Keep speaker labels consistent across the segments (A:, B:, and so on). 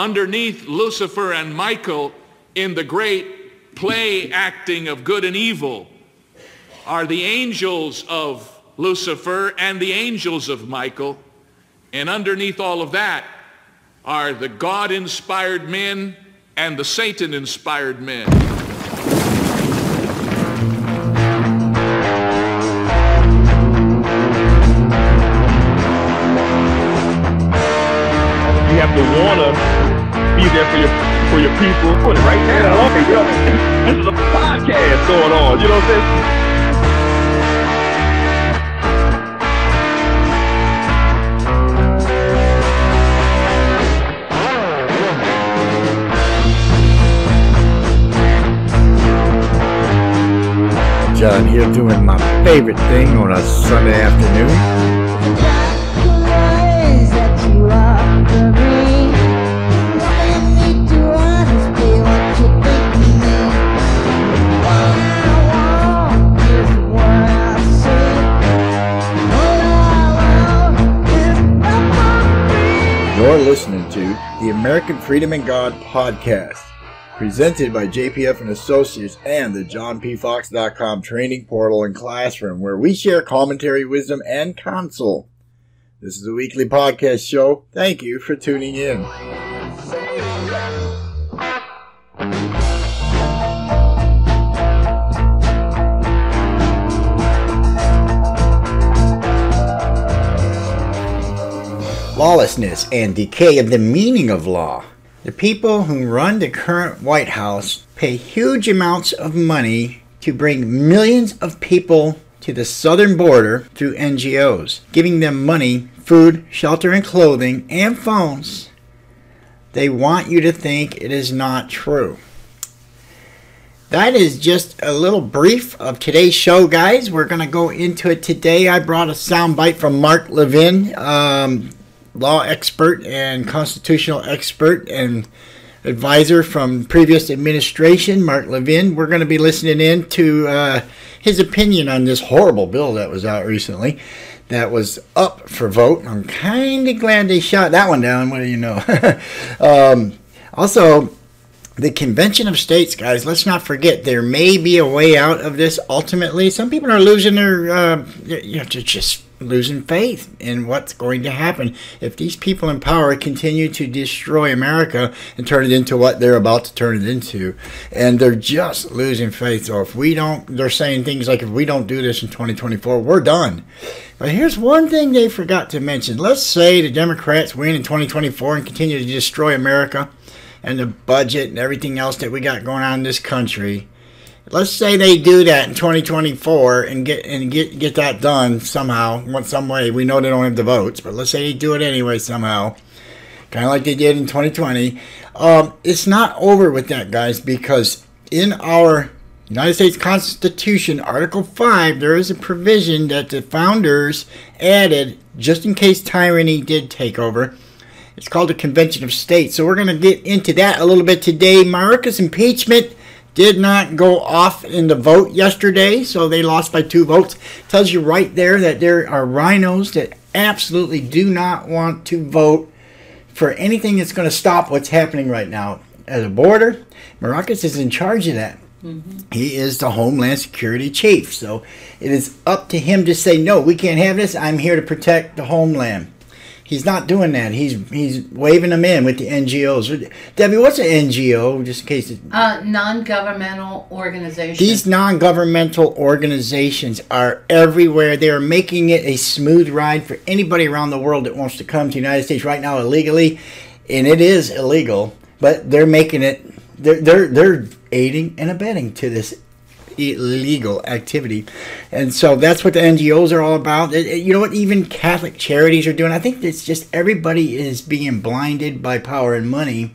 A: underneath Lucifer and Michael in the great play acting of good and evil are the angels of Lucifer and the angels of Michael. And underneath all of that are the God-inspired men and the Satan-inspired men.
B: There for your for your people. Put it right now. Okay, yo, this is a podcast going on. You know what I'm saying?
C: John here doing my favorite thing on a Sunday afternoon. You're listening to the American Freedom and God podcast, presented by JPF and Associates and the JohnPFox.com training portal and classroom, where we share commentary, wisdom, and counsel. This is a weekly podcast show. Thank you for tuning in. Lawlessness and decay of the meaning of law. The people who run the current White House pay huge amounts of money to bring millions of people to the southern border through NGOs, giving them money, food, shelter, and clothing, and phones. They want you to think it is not true. That is just a little brief of today's show, guys. We're going to go into it today. I brought a soundbite from Mark Levin, um, law expert and constitutional expert and advisor from previous administration, Mark Levin. We're going to be listening in to uh, his opinion on this horrible bill that was out recently that was up for vote. I'm kind of glad they shot that one down. What do you know? um, also, the Convention of States, guys, let's not forget there may be a way out of this ultimately. Some people are losing their, uh, you know, to just losing faith in what's going to happen if these people in power continue to destroy America and turn it into what they're about to turn it into. And they're just losing faith. So if we don't, they're saying things like, if we don't do this in 2024, we're done. But here's one thing they forgot to mention. Let's say the Democrats win in 2024 and continue to destroy America and the budget and everything else that we got going on in this country. Let's say they do that in 2024 and get and get get that done somehow, some way. We know they don't have the votes, but let's say they do it anyway somehow, kind of like they did in 2020. Um, it's not over with that, guys, because in our United States Constitution, Article 5, there is a provision that the founders added just in case tyranny did take over. It's called the Convention of States. So we're going to get into that a little bit today. Mayorkas impeachment did not go off in the vote yesterday, so they lost by two votes. Tells you right there that there are RINOs that absolutely do not want to vote for anything that's going to stop what's happening right now at the border. Mayorkas is in charge of that. Mm-hmm. He is the Homeland Security Chief. So it is up to him to say, no, we can't have this. I'm here to protect the homeland. He's not doing that. He's he's waving them in with the NGOs. Debbie, what's an NGO? Just in case. It,
D: uh, non-governmental organization.
C: These non-governmental organizations are everywhere. They are making it a smooth ride for anybody around the world that wants to come to the United States right now illegally, and it is illegal. But they're making it. They're they're they're aiding and abetting to this illegal activity. And so that's what the NGOs are all about. It, it, you know what? Even Catholic charities are doing. I think it's just everybody is being blinded by power and money.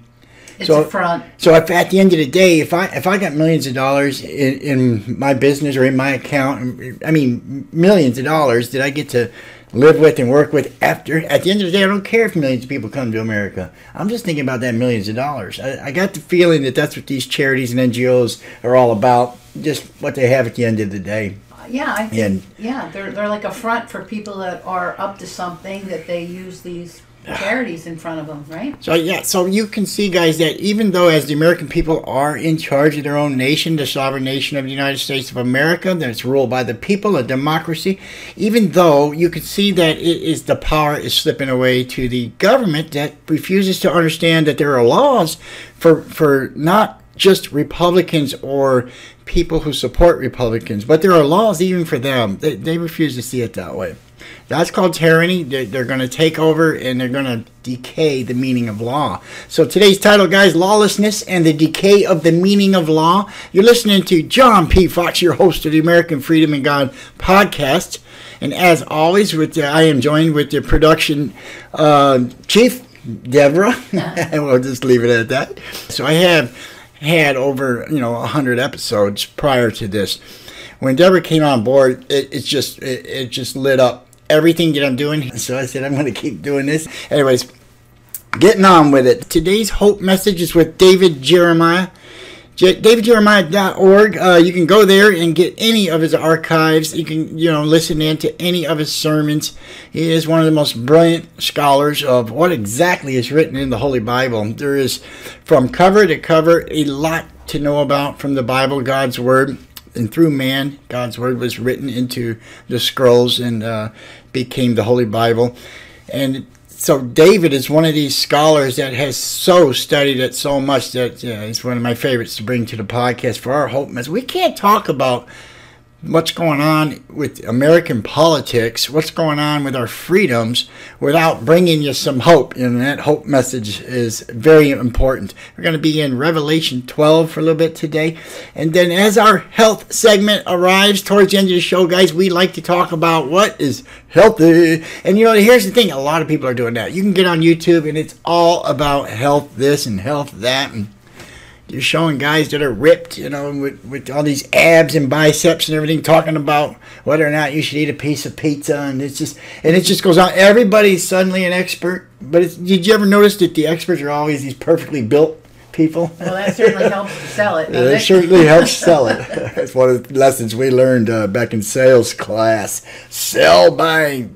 D: It's
C: so,
D: a front.
C: So if at the end of the day, if I if I got millions of dollars in, in my business or in my account, I mean millions of dollars that I get to live with and work with after at the end of the day i don't care if millions of people come to america i'm just thinking about that millions of dollars I, I, got the feeling that that's what these charities and ngos are all about just what they have at the end of the day
D: yeah I think,
C: And-
D: yeah they're, they're like a front for people that are up to something that they use these charities in front of them, right?
C: So yeah, so you can see, guys, that even though as the American people are in charge of their own nation, the sovereign nation of the United States of America, that it's ruled by the people, a democracy. Even though you can see that it is the power is slipping away to the government that refuses to understand that there are laws for for not just Republicans or people who support Republicans, but there are laws even for them. They, they refuse to see it that way. That's called tyranny. They're, they're going to take over and they're going to decay the meaning of law. So today's title, guys, Lawlessness and the Decay of the Meaning of Law. You're listening to John P. Fox, your host of the American Freedom and God podcast. And as always, with the, I am joined with the production uh, chief, Deborah. and we'll just leave it at that. So I have had over, you know, 100 episodes prior to this when Deborah came on board, it, it's just it, it, just lit up everything that I'm doing. So I said I'm going to keep doing this. Anyways, getting on with it. Today's hope message is with David Jeremiah. J- DavidJeremiah.org. Uh, you can go there and get any of his archives. You can, you know, listen in to any of his sermons. He is one of the most brilliant scholars of what exactly is written in the Holy Bible. There is, from cover to cover, a lot to know about from the Bible, God's Word and through man, God's word was written into the scrolls and uh, became the Holy Bible. And so David is one of these scholars that has so studied it so much that uh, he's one of my favorites to bring to the podcast for our hope mess. We can't talk about what's going on with American politics, what's going on with our freedoms, without bringing you some hope. And that hope message is very important. We're going to be in Revelation 12 for a little bit today. And then as our health segment arrives towards the end of the show, guys, we like to talk about what is healthy. And you know, here's the thing a lot of people are doing that. You can get on YouTube and it's all about health this and health that. And you're showing guys that are ripped, you know, with, with all these abs and biceps and everything, talking about whether or not you should eat a piece of pizza, and it's just and it just goes on. Everybody's suddenly an expert, but did you ever notice that the experts are always these perfectly built people?
D: Well, that certainly helps to sell it.
C: it, it certainly helps sell it. That's one of the lessons we learned uh, back in sales class. Sell by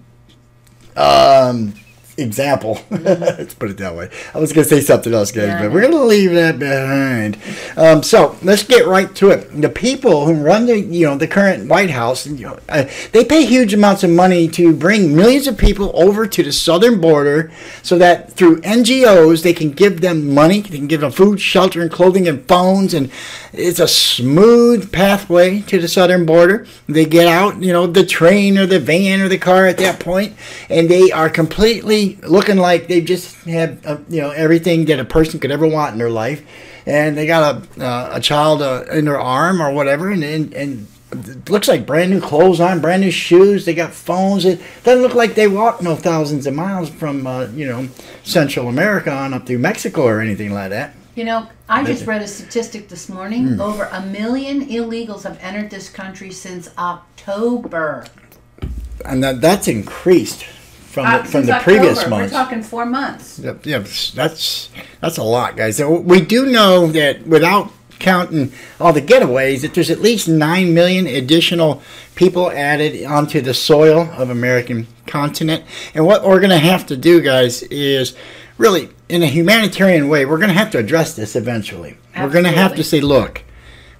C: um, example. let's put it that way. I was going to say something else, guys, yeah, but we're going to leave that behind. Um, so let's get right to it. The people who run the you know the current White House, you know, uh, they pay huge amounts of money to bring millions of people over to the southern border, so that through NGOs they can give them money, they can give them food, shelter, and clothing, and phones, and it's a smooth pathway to the southern border. They get out, you know, the train or the van or the car at that point, and they are completely looking like they just had, uh, you know, everything that a person could ever want in their life, and they got a uh, a child uh, in their arm or whatever, and and. and it looks like brand new clothes on, brand new shoes. They got phones. It doesn't look like they walked no thousands of miles from, uh, you know, Central America on up through Mexico or anything like that.
D: You know, I just read a statistic this morning. Mm. Over a million illegals have entered this country since October.
C: And that, that's increased from uh, the, from the October. previous month.
D: We're talking four months.
C: Yeah, that's that's a lot, guys. So we do know that without counting all the getaways, that there's at least nine million additional people added onto the soil of American continent. And what we're going to have to do, guys, is really, in a humanitarian way, we're going to have to address this eventually. Absolutely. We're going to have to say, look,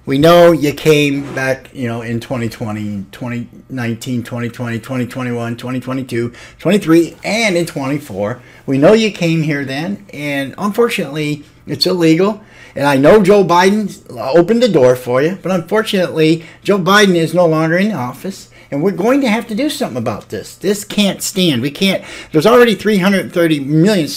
C: we know you came back, you know, in 2020, 2019, 2020, 2021, 2022, 23, and in 24. We know you came here then, and unfortunately, it's illegal. And I know Joe Biden opened the door for you, but unfortunately, Joe Biden is no longer in office. And we're going to have to do something about this. This can't stand. We can't. There's already 330 million,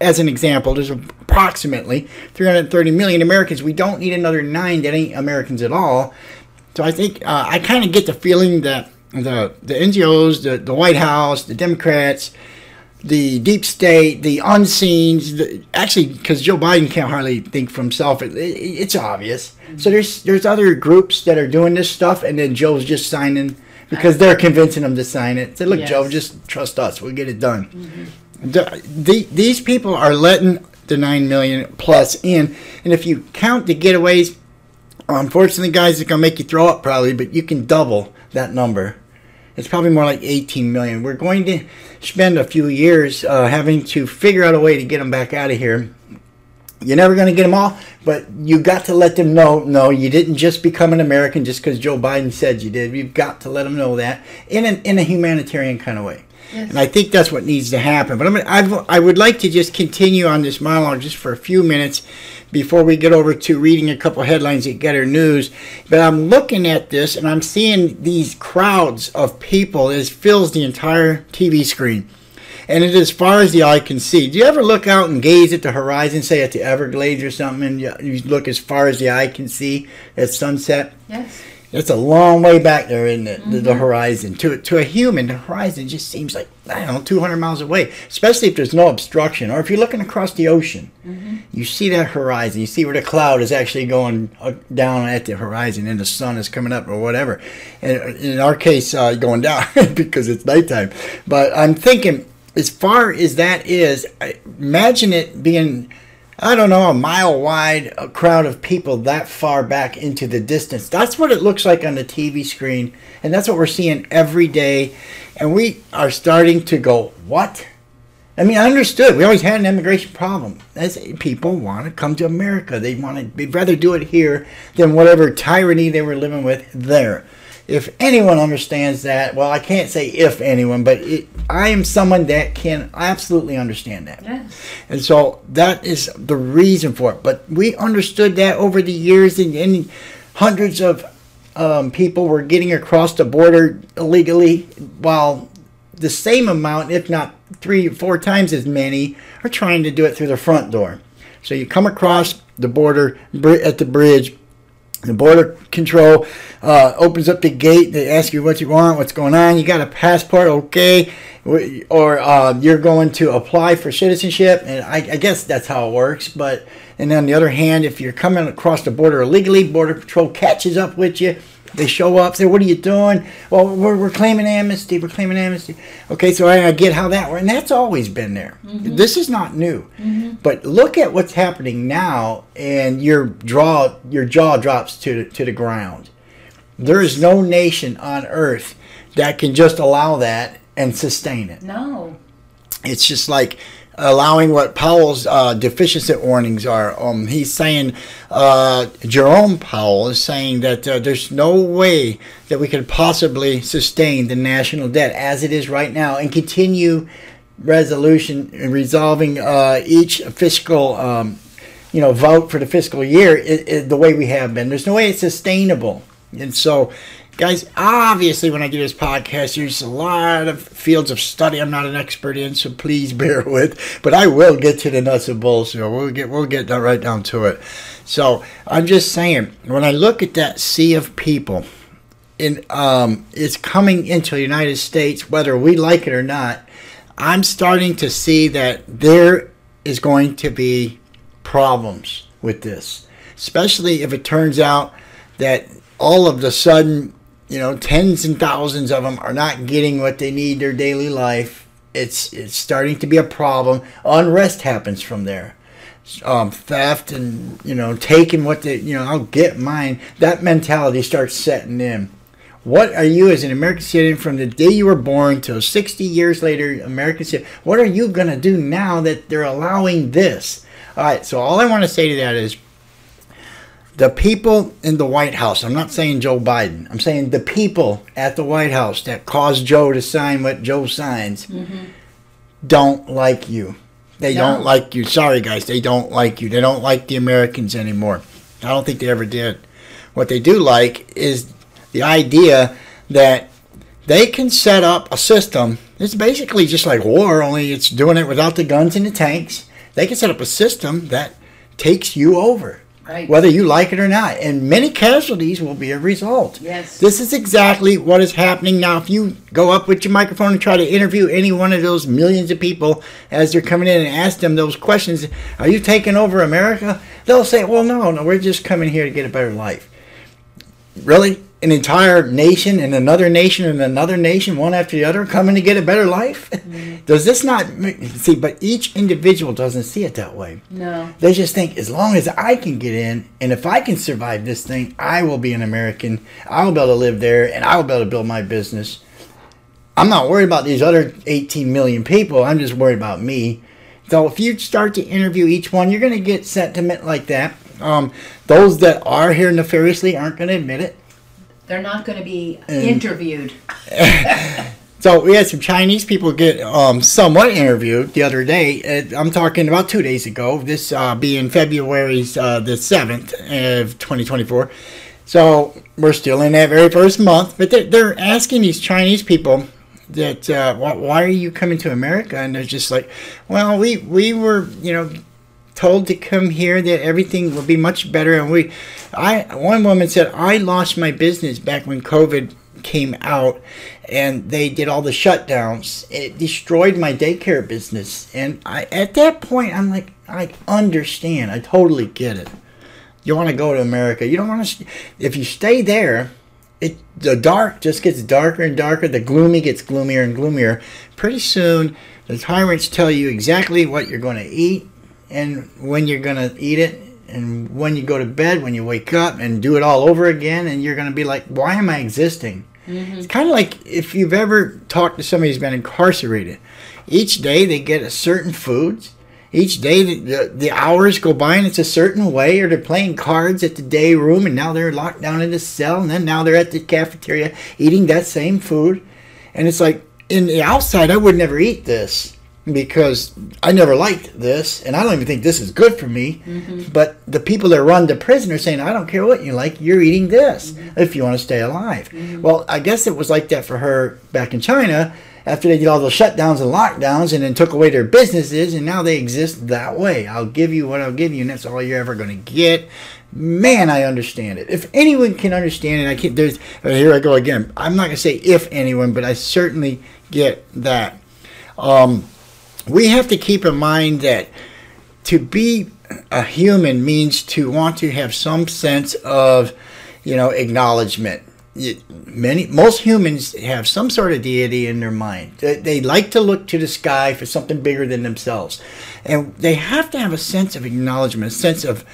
C: as an example, there's approximately 330 million Americans. We don't need another nine that ain't Americans at all. So I think uh, I kind of get the feeling that the, the NGOs, the, the White House, the Democrats, the deep state, the unseen, the, actually, because Joe Biden can't hardly think for himself, it, it, it's obvious. So there's there's other groups that are doing this stuff, and then Joe's just signing because they're convincing them to sign it. Say, look, yes. Joe, just trust us. We'll get it done. Mm-hmm. The, the, these people are letting the nine million plus in, and if you count the getaways, unfortunately, guys, it's gonna make you throw up probably, but you can double that number. It's probably more like 18 million. We're going to spend a few years uh, having to figure out a way to get them back out of here. You're never going to get them all, but you got to let them know no, you didn't just become an American just because Joe Biden said you did. You've got to let them know that in, an, in a humanitarian kind of way.
D: Yes.
C: And I think that's what needs to happen. But I'm, I've, I would like to just continue on this monologue just for a few minutes before we get over to reading a couple headlines at GETTR News. But I'm looking at this and I'm seeing these crowds of people. It fills the entire TV screen. And it is as far as the eye can see. Do you ever look out and gaze at the horizon, say at the Everglades or something, and you you look as far as the eye can see at sunset?
D: Yes.
C: It's a long way back there in the, the, the horizon. To to a human, the horizon just seems like I don't know, 200 miles away. Especially if there's no obstruction, or if you're looking across the ocean, you see that horizon. You see where the cloud is actually going down at the horizon, and the sun is coming up, or whatever. And in our case, uh, going down because it's nighttime. But I'm thinking, as far as that is, imagine it being I don't know, a mile wide a crowd of people that far back into the distance. That's what it looks like on the TV screen, and that's what we're seeing every day. And we are starting to go, what? I mean, I understood. We always had an immigration problem. As people want to come to America, they want to. They'd rather do it here than whatever tyranny they were living with there. If anyone understands that, well, I can't say if anyone, but it, I am someone that can absolutely understand that.
D: Yes.
C: And so that is the reason for it. But we understood that over the years, and, and hundreds of um, people were getting across the border illegally, while the same amount, if not three, four times as many, are trying to do it through the front door. So you come across the border at the bridge. The border control uh, opens up the gate. They ask you what you want, what's going on. You got a passport, okay? Or uh, you're going to apply for citizenship, and I, I guess that's how it works. But and on the other hand, if you're coming across the border illegally, border patrol catches up with you. They show up, say, "What are you doing?" Well, we're, we're claiming amnesty. We're claiming amnesty. Okay, so I, I get how that works, and that's always been there. Mm-hmm. This is not new. Mm-hmm. But look at what's happening now, and your draw, your jaw drops to to the ground. There is no nation on earth that can just allow that and sustain it.
D: No.
C: It's just like allowing what Powell's uh, deficiency warnings are. Um, he's saying, uh, Jerome Powell is saying that uh, there's no way that we could possibly sustain the national debt as it is right now and continue resolution and resolving uh, each fiscal. Um, you know, vote for the fiscal year i i the way we have been. There's no way it's sustainable. And so, guys, obviously, when I do this podcast, there's a lot of fields of study I'm not an expert in, so please bear with. But I will get to the nuts and bolts. We'll get we'll get right down to it. So I'm just saying, when I look at that sea of people, in um, it's coming into the United States, whether we like it or not. I'm starting to see that there is going to be problems with this, especially if it turns out that all of the sudden, you know, tens and thousands of them are not getting what they need their daily life. It's it's starting to be a problem. Unrest happens from there. Um, theft and you know taking what they you know I'll get mine. That mentality starts setting in. What are you as an American citizen from the day you were born till 60 years later, American citizen? What are you to do now that they're allowing this? All right, so all I want to say to that is the people in the White House, I'm not saying Joe Biden, I'm saying the people at the White House that caused Joe to sign what Joe signs don't like you. They
D: No.
C: don't like you. Sorry, guys, they don't like you. They don't like the Americans anymore. I don't think they ever did. What they do like is the idea that they can set up a system. It's basically just like war, only it's doing it without the guns and the tanks. They can set up a system that takes you over,
D: Right.
C: whether you like it or not. And many casualties will be a result.
D: Yes.
C: This is exactly what is happening now. If you go up with your microphone and try to interview any one of those millions of people as they're coming in and ask them those questions, are you taking over America? They'll say, well, no, no, we're just coming here to get a better life. Really? An entire nation and another nation and another nation, one after the other, coming to get a better life? Does this not see? But each individual doesn't see it that way.
D: No.
C: They just think as long as I can get in, and if I can survive this thing, I will be an American. I'll be able to live there, and I'll be able to build my business. I'm not worried about these other 18 million people. I'm just worried about me. So if you start to interview each one, you're going to get sentiment like that. Um, those that are here nefariously aren't going to admit it.
D: They're not going to be interviewed.
C: So we had some Chinese people get um, somewhat interviewed the other day. I'm talking about two days ago. This uh, being February uh, the seventh of 2024. So we're still in that very first month, but they're, they're asking these Chinese people that uh, why, why are you coming to America? And they're just like, well, we we were you know told to come here that everything will be much better. And we i one woman said i lost my business back when covid came out and they did all the shutdowns. It destroyed my daycare business. And i at that point i'm like i understand. I totally get it. You want to go to america. You don't want to if you stay there it the dark just gets darker and darker. The gloomy gets gloomier and gloomier. Pretty soon the tyrants tell you exactly what you're going to eat and when you're going to eat it and when you go to bed when you wake up and do it all over again and you're going to be like why am i existing? Mm-hmm. It's kind of like if you've ever talked to somebody who's been incarcerated. Each day they get a certain foods. Each day the, the, the hours go by and it's a certain way or they're playing cards at the day room and now they're locked down in the cell and then now they're at the cafeteria eating that same food. And it's like in the outside i would never eat this because I never liked this, and I don't even think this is good for me. Mm-hmm. But the people that run the prison are saying, I don't care what you like, you're eating this mm-hmm. if you want to stay alive. Mm-hmm. Well, I guess it was like that for her back in China after they did all those shutdowns and lockdowns and then took away their businesses, and now they exist that way. I'll give you what I'll give you, and that's all you're ever going to get. Man, I understand it. If anyone can understand it, I can't. There's here I go again. I'm not going to say if anyone, but I certainly get that. Um, we have to keep in mind that to be a human means to want to have some sense of you know acknowledgement. Many most humans have some sort of deity in their mind. They, like to look to the sky for something bigger than themselves. And they have to have a sense of acknowledgement a sense of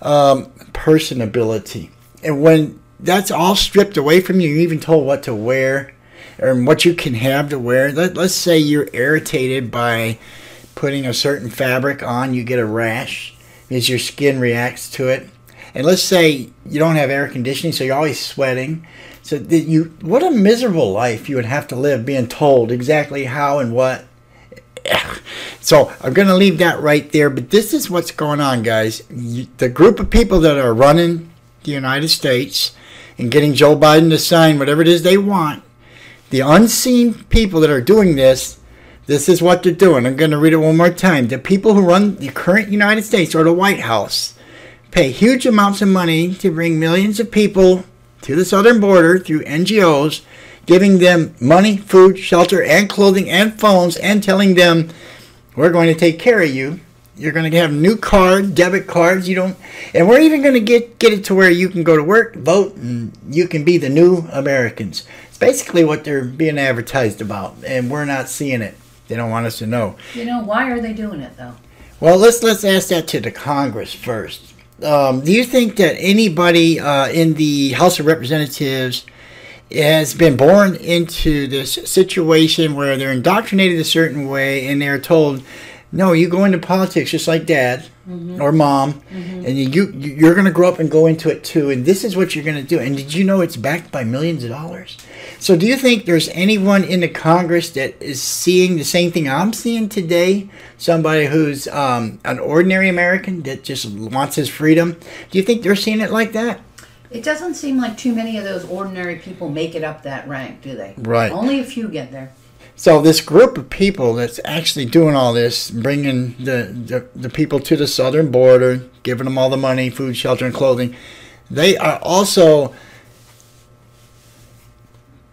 C: um, personability. And when that's all stripped away from you you're even told what to wear or what you can have to wear. Let, let's say you're irritated by putting a certain fabric on, you get a rash because your skin reacts to it. And let's say you don't have air conditioning, so you're always sweating. So that you, what a miserable life you would have to live, being told exactly how and what. So I'm going to leave that right there. But this is what's going on, guys. The group of people that are running the United States and getting Joe Biden to sign whatever it is they want the unseen people that are doing this, this is what they're doing. I'm going to read it one more time. The people who run the current United States or the White House pay huge amounts of money to bring millions of people to the southern border through NGOs, giving them money, food, shelter, and clothing and phones, and telling them, we're going to take care of you. You're going to have new card, debit cards. You don't, and we're even going to get get it to where you can go to work, vote, and you can be the new Americans. Basically what they're being advertised about, and we're not seeing it. They don't want us to know.
D: You know, why are they doing it though?
C: Well, let's let's ask that to the Congress first. Um, do you think that anybody uh, in the House of Representatives has been born into this situation where they're indoctrinated a certain way and they're told, "No, you go into politics just like Dad or Mom, and you you- you're going to grow up and go into it too, and this is what you're going to do." And did you know it's backed by millions of dollars? So, do you think there's anyone in the Congress that is seeing the same thing I'm seeing today? Somebody who's um, an ordinary American that just wants his freedom. Do you think they're seeing it like that?
D: It doesn't seem like too many of those ordinary people make it up that rank, do they?
C: Right.
D: Only a few get there.
C: So this group of people that's actually doing all this, bringing the, the, the people to the southern border, giving them all the money, food, shelter, and clothing, they are also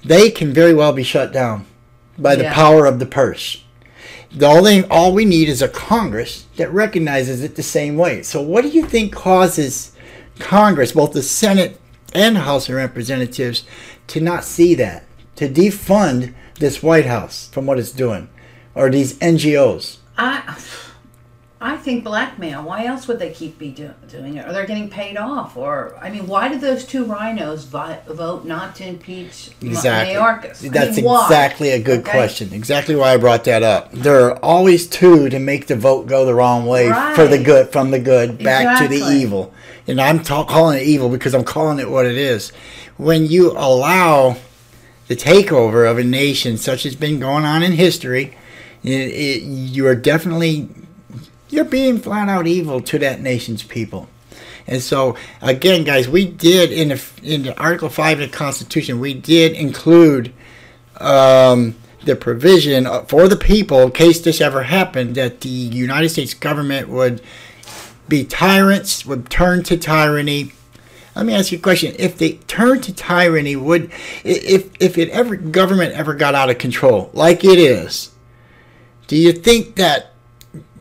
C: they can very well be shut down by the
D: Yeah.
C: power of the purse. The only all we need is a Congress that recognizes it the same way. So what do you think causes Congress, both the Senate and House of Representatives, to not see that, to defund this White House from what it's doing, or these NGOs?
D: I I think blackmail. Why else would they keep be do- doing it? Or they're getting paid off? Or I mean, why did those two RINOs vi- vote not to impeach
C: Exactly.
D: Mayorkas? I
C: That's
D: mean, why?
C: exactly a good
D: Okay?
C: question. Exactly why I brought that up. There are always two to make the vote go the wrong way for the good, from the good back to the
D: Exactly.
C: evil. And I'm calling it evil because I'm calling it what it is. When you allow the takeover of a nation, such as been going on in history, it, it, you are definitely you're being flat out evil to that nation's people. And so, again, guys, we did in the, in the Article Five of the Constitution, we did include um, the provision for the people, in case this ever happened, that the United States government would be tyrants, would turn to tyranny. Let me ask you a question: If they turn to tyranny, would if if it ever government ever got out of control, like it is, do you think that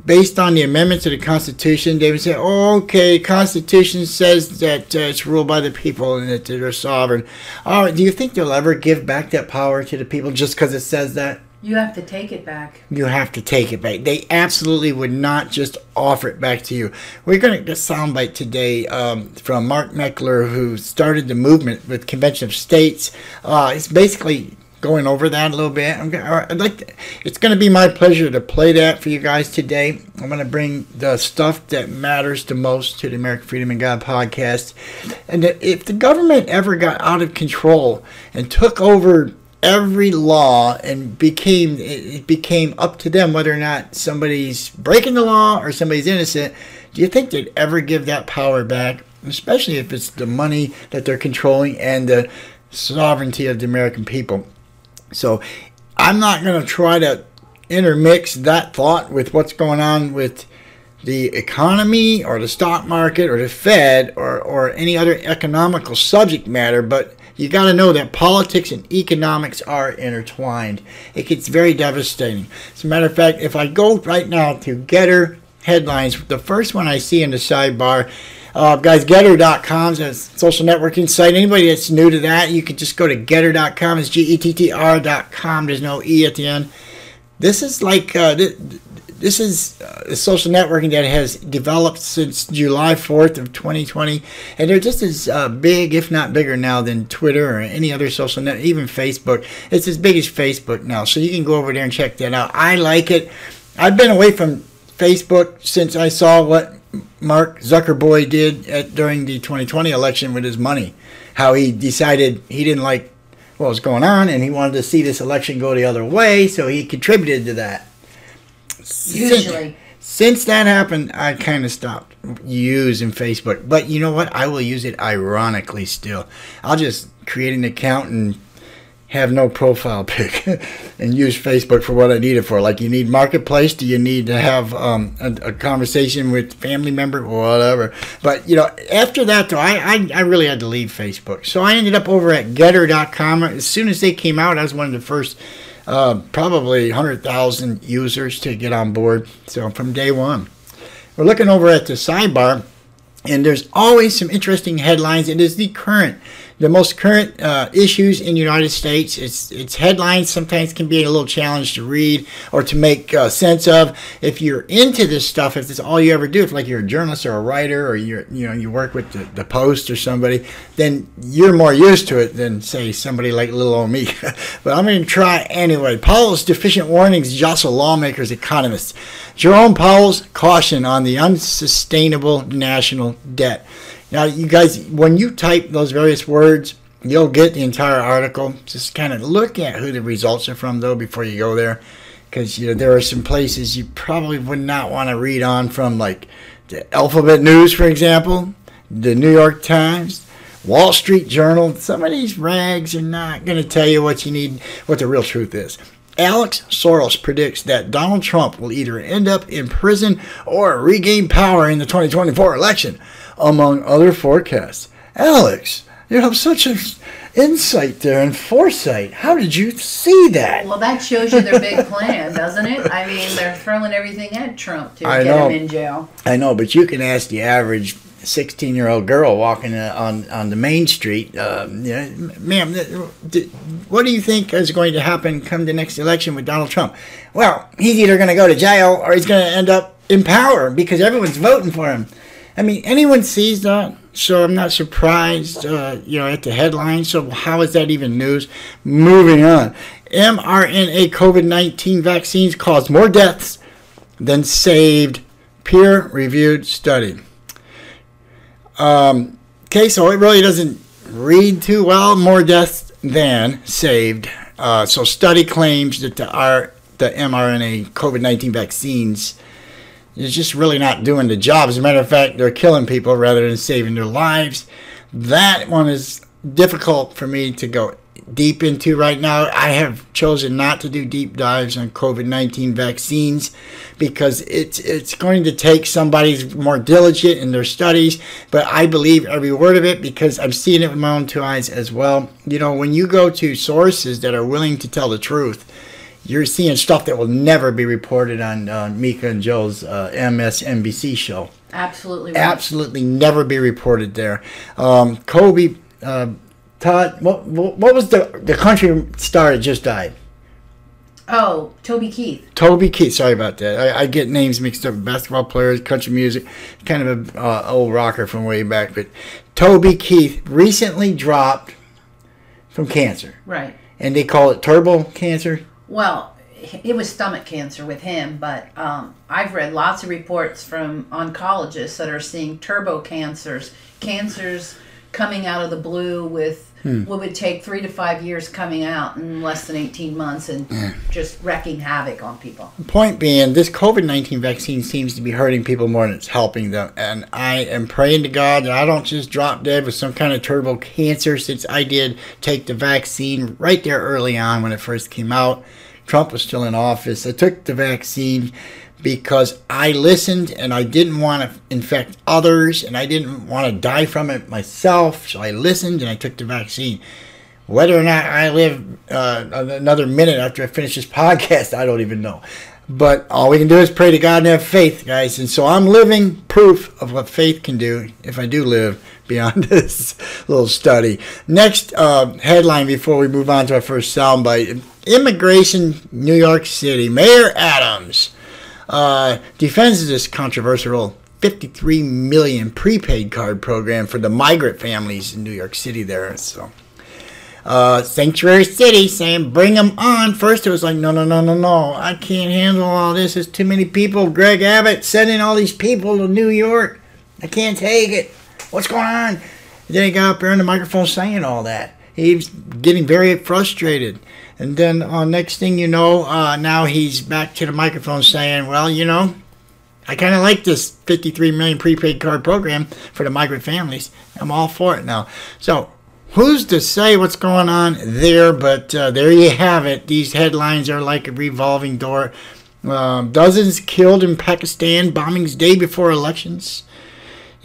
C: based on the amendments to the Constitution, they would say, oh, okay, Constitution says that uh, it's ruled by the people and that they're sovereign. All right, do you think they'll ever give back that power to the people just because it says that?
D: You have to take it back.
C: You have to take it back. They absolutely would not just offer it back to you. We're going to get a soundbite today um, from Mark Meckler, who started the movement with Convention of States. Uh, it's basically going over that a little bit. I'm gonna, I'd like to, it's going to be my pleasure to play that for you guys today. I'm going to bring the stuff that matters the most to the American Freedom and God podcast. And if the government ever got out of control and took over every law and became it became up to them whether or not somebody's breaking the law or somebody's innocent. Do you think they'd ever give that power back especially if it's the money that they're controlling and the sovereignty of the american people? So i'm not going to try to intermix that thought with what's going on with the economy or the stock market or the fed or, or any other economical subject matter but you got to know that politics and economics are intertwined. It gets very devastating. As a matter of fact, if I go right now to GETTR headlines, the first one I see in the sidebar, uh, guys, GETTR.com is a social networking site. Anybody that's new to that, you can just go to GETTR.com. It's G E T T R.com. There's no E at the end. This is like uh, this is uh, a social networking that has developed since July 4th of 2020, and they're just as uh, big, if not bigger now, than Twitter or any other social net, even Facebook. It's as big as Facebook now, so you can go over there and check that out. I like it. I've been away from Facebook since I saw what Mark Zuckerberg did at, during the 2020 election with his money. How he decided he didn't like what was going on, and he wanted to see this election go the other way, so he contributed to that.
D: Usually.
C: Since that happened, I kind of stopped using Facebook. But you know what? I will use it ironically still. I'll just create an account and have no profile pic and use Facebook for what I need it for. Like you need Marketplace, do you need to have um, a, a conversation with family member or whatever? But you know, after that though, I, I I really had to leave Facebook. So I ended up over at GETTR.com. As soon as they came out, I was one of the first uh, probably 100,000 users to get on board. So from day one, we're looking over at the sidebar, and there's always some interesting headlines. It is the current, the most current uh, issues in the United States. It's it's headlines sometimes can be a little challenge to read or to make uh, sense of. If you're into this stuff, if it's all you ever do, if like you're a journalist or a writer or you're you know you work with the, the Post or somebody, then you're more used to it than say somebody like little old me. but I'm going to try anyway. Powell's deficient warnings jostle lawmakers, economists. Jerome Powell's caution on the unsustainable national debt. Now, you guys, when you type those various words, you'll get the entire article. Just kind of look at who the results are from, though, before you go there. Because you know, there are some places you probably would not want to read on from, like the Alphabet News, for example, the New York Times, Wall Street Journal. Some of these rags are not going to tell you what you need, what the real truth is. Alex Soros predicts that Donald Trump will either end up in prison or regain power in the 2024 election, among other forecasts. Alex, you have such an insight there and foresight. How did you see that?
D: Well, that shows you their big plan, doesn't it? I mean, they're throwing everything at Trump to
C: I
D: get
C: know.
D: him in jail.
C: I know, but you can ask the average 16 year old girl walking uh, on, on the main street, um, you know, ma'am, what do you think is going to happen come the next election with Donald Trump? Well, he's either going to go to jail or he's going to end up in power because everyone's voting for him. I mean, anyone sees that, so I'm not surprised, uh, you know, at the headline. So how is that even news? Moving on. mRNA COVID 19 vaccines caused more deaths than saved. Peer reviewed study. Um, okay, so it really doesn't read too well. More deaths than saved. Uh, so study claims that the, R, the mRNA COVID 19 vaccines is just really not doing the job. As a matter of fact, they're killing people rather than saving their lives. That one is difficult for me to go deep into right now. I have chosen not to do deep dives on COVID 19 vaccines because it's, it's going to take somebody who's more diligent in their studies. But I believe every word of it because I'm seeing it with my own two eyes as well. You know, when you go to sources that are willing to tell the truth, you're seeing stuff that will never be reported on uh, Mika and Joe's uh, MSNBC show.
D: Absolutely right.
C: Absolutely never be reported there. Um, Kobe, uh, Todd, what, what was the the country star that just died?
D: Oh, Toby Keith.
C: Toby Keith. Sorry about that. I, I get names mixed up. Basketball players, country music, kind of a uh, old rocker from way back. But Toby Keith recently dropped from cancer,
D: Right.
C: and they call it turbo cancer.
D: Well, it was stomach cancer with him, but um, I've read lots of reports from oncologists that are seeing turbo cancers, cancers coming out of the blue with Hmm. what would take three to five years coming out in less than 18 months and just wrecking havoc on people.
C: Point being, this COVID 19 vaccine seems to be hurting people more than it's helping them. And I am praying to God that I don't just drop dead with some kind of terrible cancer since I did take the vaccine right there early on when it first came out. Trump was still in office. I took the vaccine because I listened and I didn't want to infect others and I didn't want to die from it myself. So I listened and I took the vaccine. Whether or not I live uh, another minute after I finish this podcast, I don't even know. But all we can do is pray to God and have faith, guys. And so I'm living proof of what faith can do if I do live beyond this little study. Next uh, headline before we move on to our first soundbite Immigration, New York City. Mayor Adams uh, defends this controversial 53 million prepaid card program for the migrant families in New York City there. So uh, Sanctuary City saying, bring them on. First, it was like, no, no, no, no, no. I can't handle all this. There's too many people. Greg Abbott sending all these people to New York. I can't take it. What's going on? And then he got up there on the microphone saying all that. He's getting very frustrated. And then uh, next thing you know, uh, now he's back to the microphone saying, well, you know, I kind of like this 53 million prepaid card program for the migrant families. I'm all for it now. So who's to say what's going on there? But uh, there you have it. These headlines are like a revolving door. Um, dozens killed in Pakistan, bombings day before elections.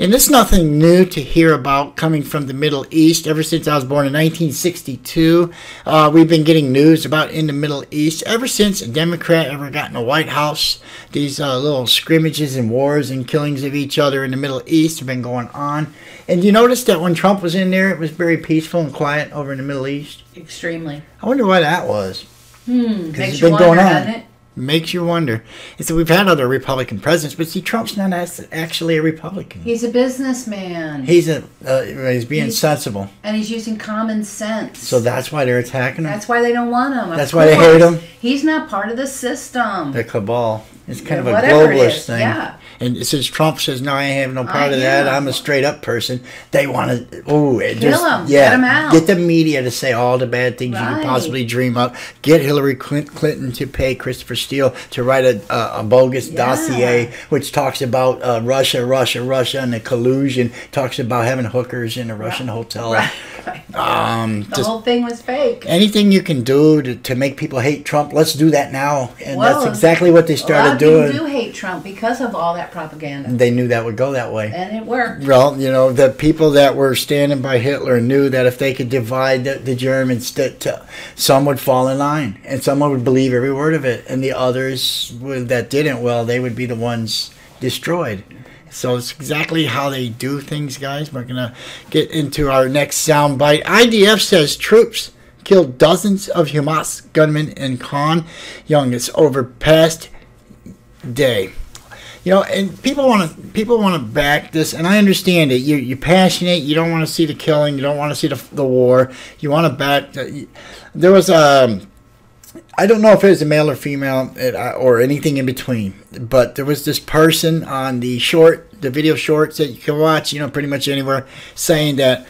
C: And it's nothing new to hear about coming from the Middle East. Ever since I was born in 1962, uh, we've been getting news about in the Middle East. Ever since a Democrat ever got in the White House, these uh, little scrimmages and wars and killings of each other in the Middle East have been going on. And you notice that when Trump was in there, it was very peaceful and quiet over in the Middle East.
D: Extremely.
C: I wonder why that was.
D: Hmm. Makes
C: it's been
D: wonder,
C: going on. Makes you wonder. And so we've had other Republican presidents, but see, Trump's not actually a Republican.
D: He's a businessman.
C: He's a uh, he's being
D: He's-
C: sensible.
D: and he's using common sense.
C: So that's why they're attacking him.
D: That's why they don't want him.
C: That's why they hate him?
D: He's not part of the system.
C: the cabal. It's kind of a globalist thing.
D: yeah.
C: And since Trump says no, I have no part
D: I
C: of that. I'm a straight up person. They want to oh
D: Kill
C: just yeah
D: Get
C: get the media to say all the bad things you could possibly dream up. Get Hillary Clinton to pay Christopher Steele to write a, a, a bogus
D: Yeah.
C: dossier which talks about uh, Russia, Russia, Russia, and the collusion. Talks about having hookers in a Russian hotel.
D: Right. right.
C: Um,
D: The whole thing was fake.
C: anything you can do to, to make people hate Trump, let's do that now. And
D: Well,
C: that's exactly what they started doing.
D: do hate Trump because of all that propaganda,
C: They knew that would go that way.
D: and it worked.
C: Well, you know, the people that were standing by Hitler knew that if they could divide the, the Germans, that some would fall in line and someone would believe every word of it, and the others would, that didn't, well, they would be the ones destroyed. So it's exactly how they do things, guys. We're gonna get into our next soundbite. IDF says troops killed dozens of Hamas gunmen in Khan. Young, it's over past day. You know, and people want to people want to back this, and I understand it. You're, you're passionate. You don't want to see the killing. You don't want to see the, the war. You want to back. The, there was a. I don't know if it was a male or female uh, or anything in between, but there was this person on the short, the video shorts that you can watch, you know, pretty much anywhere, saying that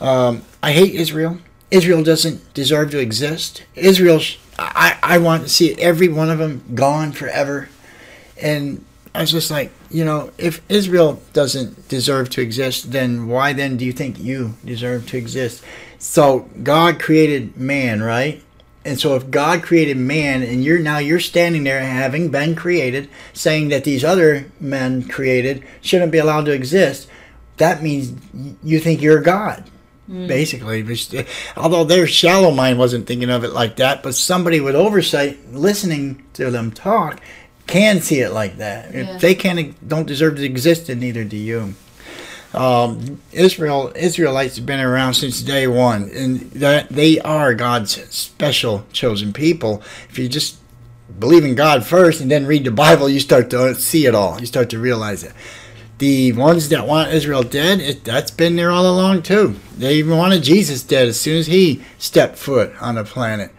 C: um, I hate Israel. Israel doesn't deserve to exist. Israel, I, I want to see every one of them gone forever. And I was just like, you know, if Israel doesn't deserve to exist, then why then do you think you deserve to exist? So God created man, right? And so if God created man and you're now you're standing there having been created saying that these other men created shouldn't be allowed to exist, that means you think you're God. Hmm. Basically, although their shallow mind wasn't thinking of it like that, but somebody with oversight listening to them talk can see it like that.
D: Yeah.
C: If they can't don't deserve to exist, then neither do you um, Israel Israelites have been around since day one, and that they are God's special chosen people. If you just believe in God first and then read the Bible, you start to see it all. You start to realize it. The ones that want Israel dead, it, that's been there all along too. They even wanted Jesus dead as soon as he stepped foot on the planet.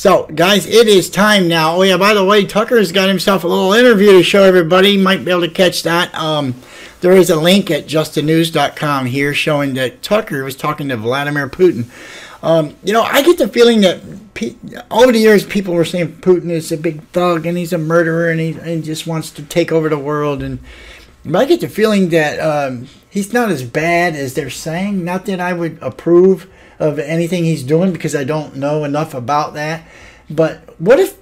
C: So, guys, it is time now. Oh yeah, by the way, Tucker's got himself a little interview to show everybody. You might be able to catch that. Um, there is a link at justthenews.com here showing that Tucker was talking to Vladimir Putin. Um, you know, I get the feeling that over the years people were saying Putin is a big thug and he's a murderer and he, and just wants to take over the world. And but I get the feeling that um, he's not as bad as they're saying. Not that I would approve of anything he's doing because I don't know enough about that. But what if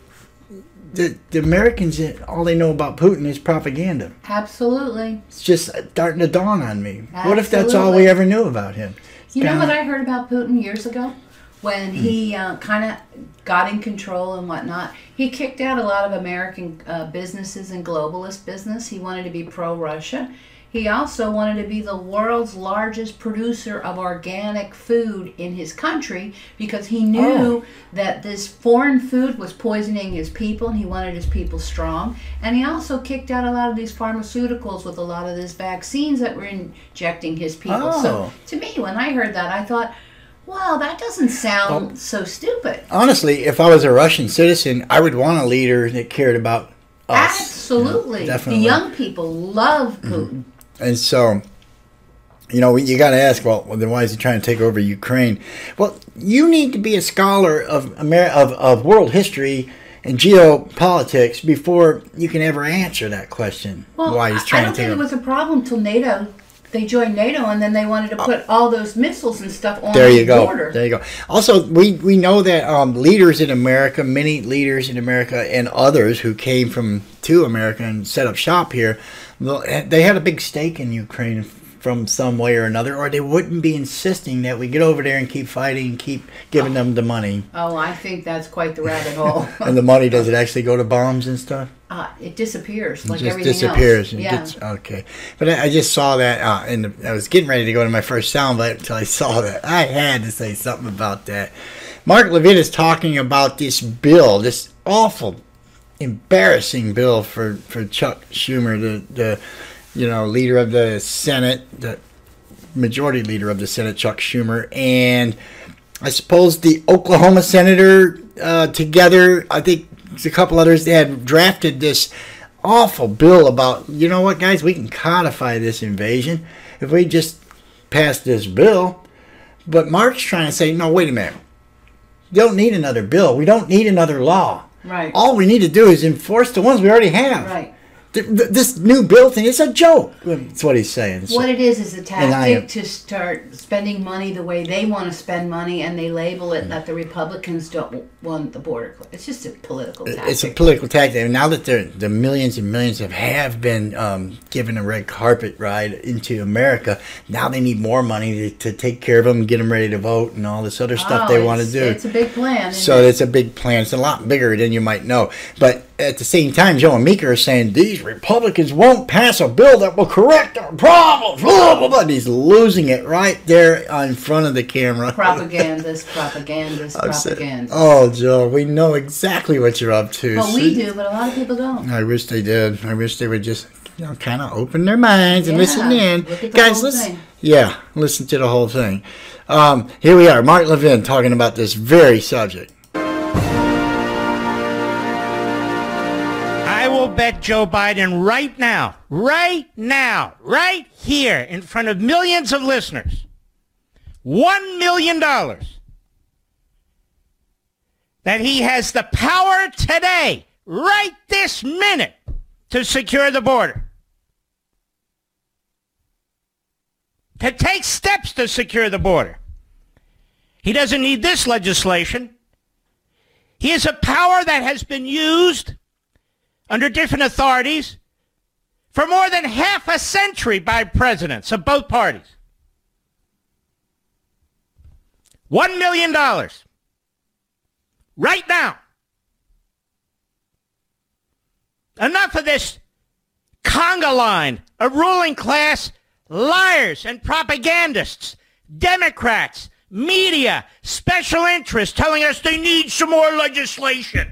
C: the, the Americans, all they know about Putin is propaganda?
D: Absolutely.
C: It's just starting to dawn on me. What if that's all we ever knew about him?
D: You know
C: Kinda-
D: what I heard about Putin years ago? When he uh, kind of got in control and whatnot, he kicked out a lot of American uh, businesses and globalist business. He wanted to be pro Russia. He also wanted to be the world's largest producer of organic food in his country because he knew
C: Oh.
D: that this foreign food was poisoning his people and he wanted his people strong. And he also kicked out a lot of these pharmaceuticals with a lot of these vaccines that were injecting his people. So
C: Oh.
D: to me, when I heard that, I thought, well, that doesn't sound
C: Oh.
D: so stupid.
C: Honestly, if I was a Russian citizen, I would want a leader that cared about us.
D: Absolutely.
C: definitely.
D: The young people love
C: Mm-hmm. And so, you know, you got to ask, well, then why is he trying to take over Ukraine? Well, you need to be a scholar of Amer- of, of world history and geopolitics before you can ever answer that question.
D: Well,
C: why he's
D: I-
C: trying
D: I don't
C: to take
D: think it was a problem till NATO. They joined NATO and then they wanted to put all those missiles and stuff on
C: Oh. There
D: the
C: you go.
D: border.
C: There you go. Also, we, we know that um, leaders in America, many leaders in America, and others who came from to America and set up shop here, they had a big stake in Ukraine from some way or another, or they wouldn't be insisting that we get over there and keep fighting, and keep giving them the money.
D: Oh, I think that's quite the rabbit hole.
C: And the money does it actually go to bombs and stuff?
D: uh, it disappears
C: It
D: like
C: just
D: everything
C: disappears
D: else.
C: and
D: yeah.
C: gets okay. But I, I just saw that, uh, and I was getting ready to go to my first soundbite until I saw that. I had to say something about that. Mark Levin is talking about this bill, this awful, embarrassing bill for, for Chuck Schumer, the the you know leader of the Senate, the majority leader of the Senate, Chuck Schumer, and I suppose the Oklahoma senator uh, together. I think a couple others. They had drafted this awful bill about you know what, guys, we can codify this invasion if we just pass this bill. But Mark's trying to say, no, wait a minute. You don't need another bill. We don't need another law.
D: Right.
C: All we need to do is enforce the ones we already have.
D: Right.
C: Th- th- This new bill thing, it's a joke. That's what he's saying. So-
D: What it is is a
C: And I am-
D: tactic to start spending money the way they want to spend money, and they label it that the Republicans don't want the border. cl- It's just a political tactic.
C: It's a political tactic. And now that the the millions and millions have have been um, given a red carpet ride into America, now they need more money to, to take care of them, get them ready to vote, and all this other stuff
D: Oh,
C: they want to do.
D: It's a big plan.
C: So
D: it?
C: it's a big plan. It's a lot bigger than you might know. But at the same time, Joe and Meeker are saying these Republicans won't pass a bill that will correct our problems. Blah, blah, blah. And he's losing it right there in front of the camera.
D: propagandist, propagandist, propagandist.
C: Oh, Joe, we know exactly what you're up to.
D: But we do, but a lot of people don't.
C: I wish they did. I wish they would just you know, kind of open their minds and
D: Yeah,
C: listen in.
D: look at the
C: Guys, listen.
D: thing.
C: Yeah, listen to the whole thing. Um, here we are, Mark Levin talking about this very subject.
E: Bet Joe Biden right now, right now, right here in front of millions of listeners, $1 million that he has the power today, right this minute, to secure the border. To take steps to secure the border. He doesn't need this legislation. He has a power that has been used under different authorities for more than half a century by presidents of both parties. One million dollars. Right now. Enough of this conga line of ruling class liars and propagandists, Democrats, media, special interests telling us they need some more legislation.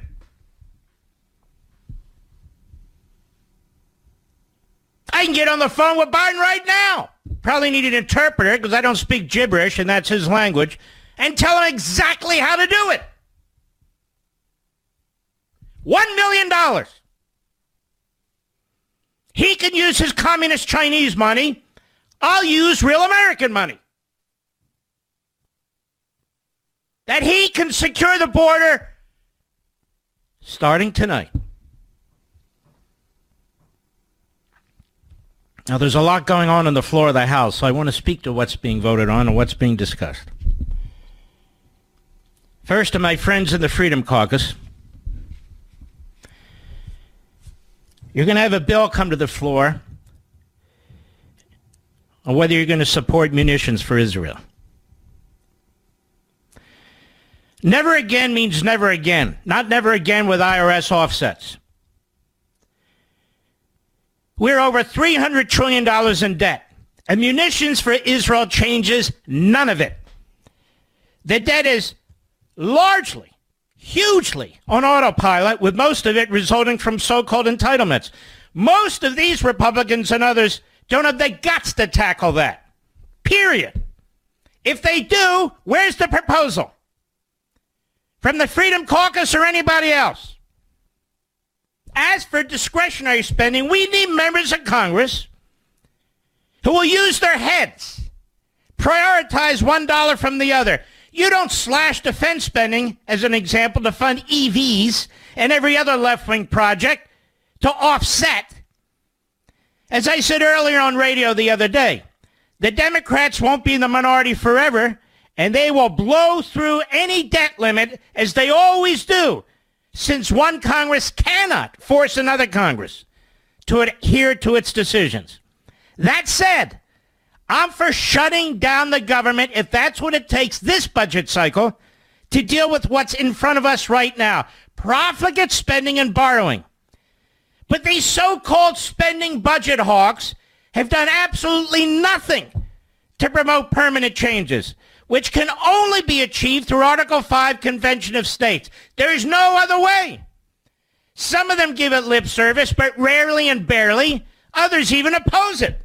E: I can get on the phone with Biden right now. Probably need an interpreter because I don't speak gibberish and that's his language. And tell him exactly how to do it. One million dollars. He can use his communist Chinese money. I'll use real American money. That he can secure the border starting tonight. Now, there's a lot going on on the floor of the House, so I want to speak to what's being voted on and what's being discussed. First, to my friends in the Freedom Caucus, you're going to have a bill come to the floor on whether you're going to support munitions for Israel. Never again means never again. Not never again with IRS offsets. We're over $300 trillion in debt. And munitions for Israel changes none of it. The debt is largely, hugely on autopilot, with most of it resulting from so-called entitlements. Most of these Republicans and others don't have the guts to tackle that. Period. If they do, where's the proposal? From the Freedom Caucus or anybody else? As for discretionary spending, we need members of Congress who will use their heads, prioritize one dollar from the other. You don't slash defense spending, as an example, to fund EVs and every other left-wing project to offset. As I said earlier on radio the other day, the Democrats won't be in the minority forever, and they will blow through any debt limit as they always do since one Congress cannot force another Congress to adhere to its decisions. That said, I'm for shutting down the government if that's what it takes this budget cycle to deal with what's in front of us right now. Profligate spending and borrowing. But these so-called spending budget hawks have done absolutely nothing to promote permanent changes which can only be achieved through Article 5 Convention of States. There is no other way. Some of them give it lip service, but rarely and barely. Others even oppose it.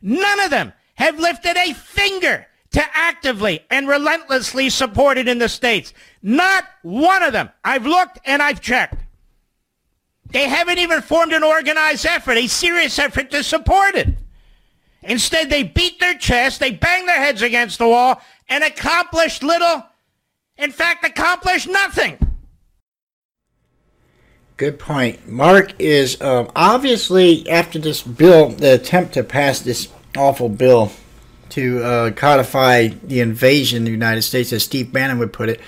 E: None of them have lifted a finger to actively and relentlessly support it in the states. Not one of them. I've looked and I've checked. They haven't even formed an organized effort, a serious effort to support it. Instead, they beat their chest, they bang their heads against the wall, and accomplished little. In fact, accomplished nothing.
C: Good point. Mark is um, obviously after this bill, the attempt to pass this awful bill to uh, codify the invasion of the United States, as Steve Bannon would put it.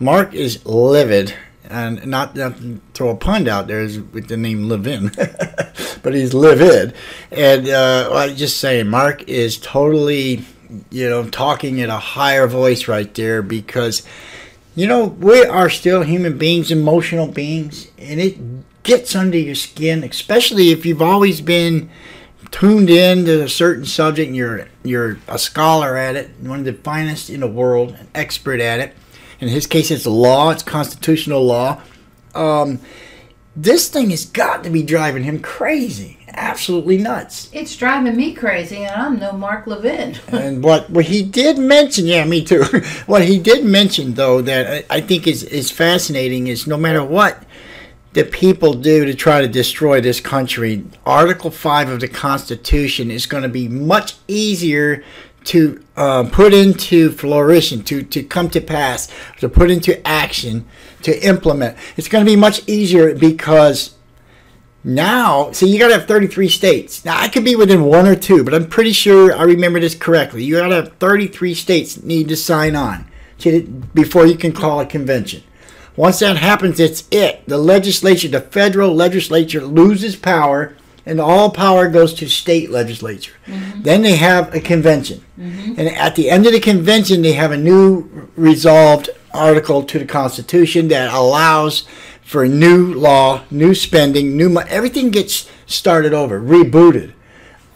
C: Mark is livid, and not, not to throw a pun out there is with the name Levin, but he's livid. And uh, I'm just saying, Mark is totally, you know, talking at a higher voice right there because you know, we are still human beings, emotional beings, and it gets under your skin, especially if you've always been tuned in to a certain subject and you're you're a scholar at it, one of the finest in the world, an expert at it. In his case, it's law, it's constitutional law. Um, this thing has got to be driving him crazy. Absolutely nuts.
D: It's driving me crazy, and I'm no Mark Levin.
C: and what what he did mention, yeah, me too. what he did mention, though, that I, I think is is fascinating is no matter what the people do to try to destroy this country, Article Five of the Constitution is going to be much easier to uh, put into flourishing, to to come to pass, to put into action, to implement. It's going to be much easier because now, see, you got to have 33 states. Now, I could be within one or two, but I'm pretty sure I remember this correctly. You got to have 33 states need to sign on to, before you can call a convention. Once that happens, it's it. The legislature, the federal legislature, loses power, and all power goes to state legislature. Mm-hmm. Then they have a convention, mm-hmm. and at the end of the convention, they have a new resolved article to the Constitution that allows for a new law, new spending, new mo- everything gets started over, rebooted.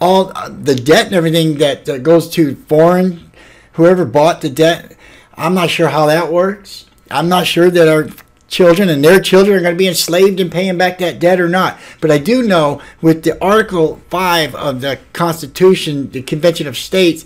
C: All uh, the debt and everything that goes to foreign, whoever bought the debt, I'm not sure how that works. I'm not sure that our children and their children are going to be enslaved in paying back that debt or not. But I do know with the Article 5 of the Constitution, the Convention of States,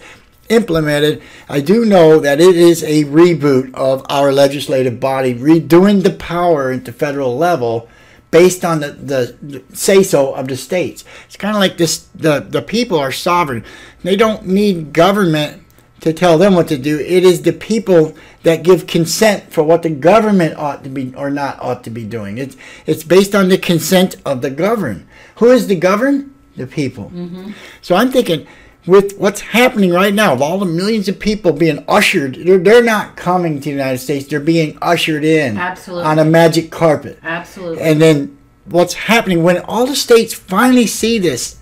C: implemented, I do know that it is a reboot of our legislative body, redoing the power at the federal level based on the, the, say so of the states. It's kind of like this the, the people are sovereign. They don't need government to tell them what to do. It is the people that give consent for what the government ought to be or not ought to be doing. It's it's based on the consent of the governed. Who is the governed? The people. Mm-hmm. So I'm thinking with what's happening right now, of all the millions of people being ushered, they're, they're not coming to the United States. They're being ushered in
D: Absolutely.
C: on a magic carpet.
D: Absolutely.
C: And then what's happening when all the states finally see this,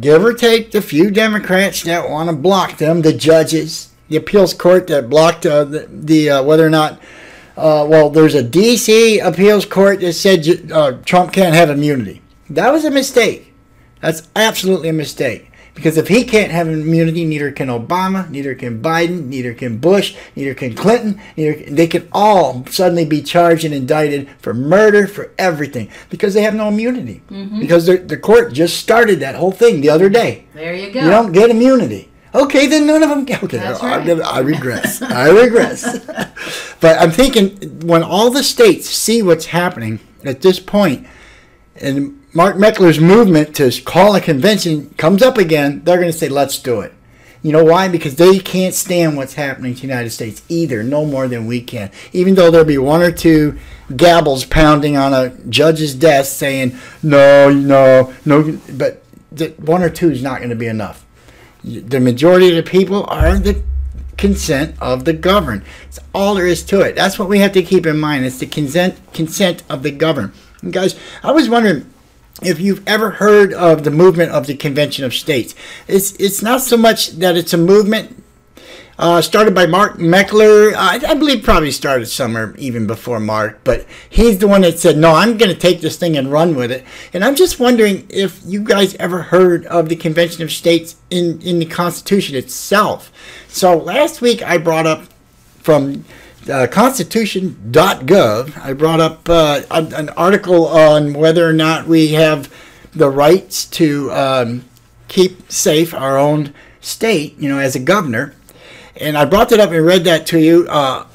C: give or take the few Democrats that want to block them, the judges, the appeals court that blocked uh, the, the uh, whether or not. Uh, well, there's a D.C. appeals court that said uh, Trump can't have immunity. That was a mistake. That's absolutely a mistake. Because if he can't have immunity, neither can Obama, neither can Biden, neither can Bush, neither can Clinton. Neither they can all suddenly be charged and indicted for murder, for everything, because they have no immunity. Mm-hmm. Because the the court just started that whole thing the other day.
D: there you go.
C: You don't get immunity. Okay, then none of them. get- Okay,
D: That's
C: I,
D: right.
C: I, I regress. I regress. but I'm thinking when all the states see what's happening at this point, and Mark Meckler's movement to call a convention comes up again, they're going to say, "Let's do it." You know why? Because they can't stand what's happening to the United States either, no more than we can. Even though there'll be one or two gabbles pounding on a judge's desk saying, no, no, no, but one or two is not going to be enough. The majority of the people are the consent of the governed. That's all there is to it. That's what we have to keep in mind. It's the consent consent of the governed. And guys, I was wondering if you've ever heard of the movement of the Convention of States. It's it's not so much that it's a movement uh, started by Mark Meckler. I, I believe probably started somewhere even before Mark, but he's the one that said, "No, I'm going to take this thing and run with it." And I'm just wondering if you guys ever heard of the Convention of States in in the Constitution itself. So last week I brought up from uh, Constitution.gov. I brought up uh, an article on whether or not we have the rights to um, keep safe our own state, you know, as a governor. And I brought that up and read that to you, uh,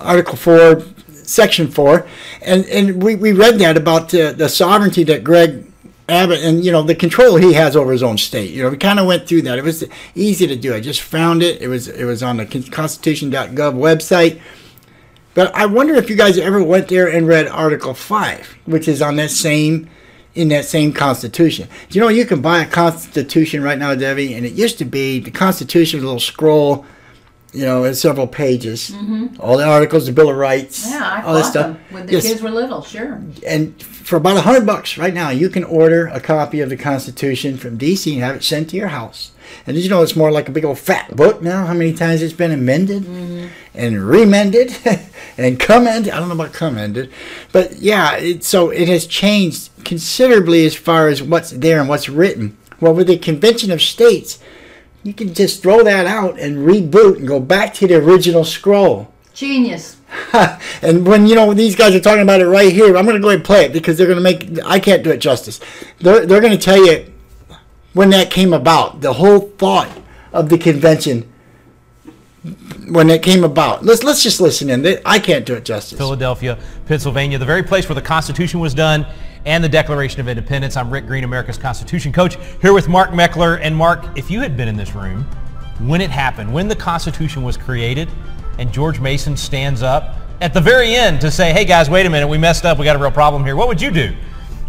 C: Article 4, Section 4. And, and we, we read that about uh, the sovereignty that Greg Abbott and, you know, the control he has over his own state. You know, we kind of went through that. It was easy to do. I just found it. It was, it was on the Constitution.gov website. But I wonder if you guys ever went there and read Article 5, which is on that same in that same constitution. You know you can buy a constitution right now, Debbie? And it used to be the constitution was a little scroll, you know, in several pages. All the articles, the Bill of Rights,
D: Mm-hmm. yeah, I
C: all this stuff.
D: them when the
C: Yes.
D: kids were little. Sure.
C: And for about a hundred bucks right now, you can order a copy of the Constitution from DC and have it sent to your house. And did you know it's more like a big old fat book now? How many times it's been amended and remended and commended? I don't know about commended, but yeah. It, so it has changed considerably as far as what's there and what's written. Well, with the Convention of States, you can just throw that out and reboot and go back to the original scroll.
D: Genius.
C: and when you know these guys are talking about it right here, I'm going to go ahead and play it because they're going to make. I can't do it justice. They're they're going to tell you when that came about, the whole thought of the convention when it came about. Let's let's just listen in. I can't do it justice.
F: Philadelphia, Pennsylvania, the very place where the Constitution was done and the Declaration of Independence. I'm Rick Green, America's Constitution coach, here with Mark Meckler. And Mark, if you had been in this room when it happened, when the Constitution was created, and George Mason stands up at the very end to say, hey guys, wait a minute, we messed up, we got a real problem here, what would you do?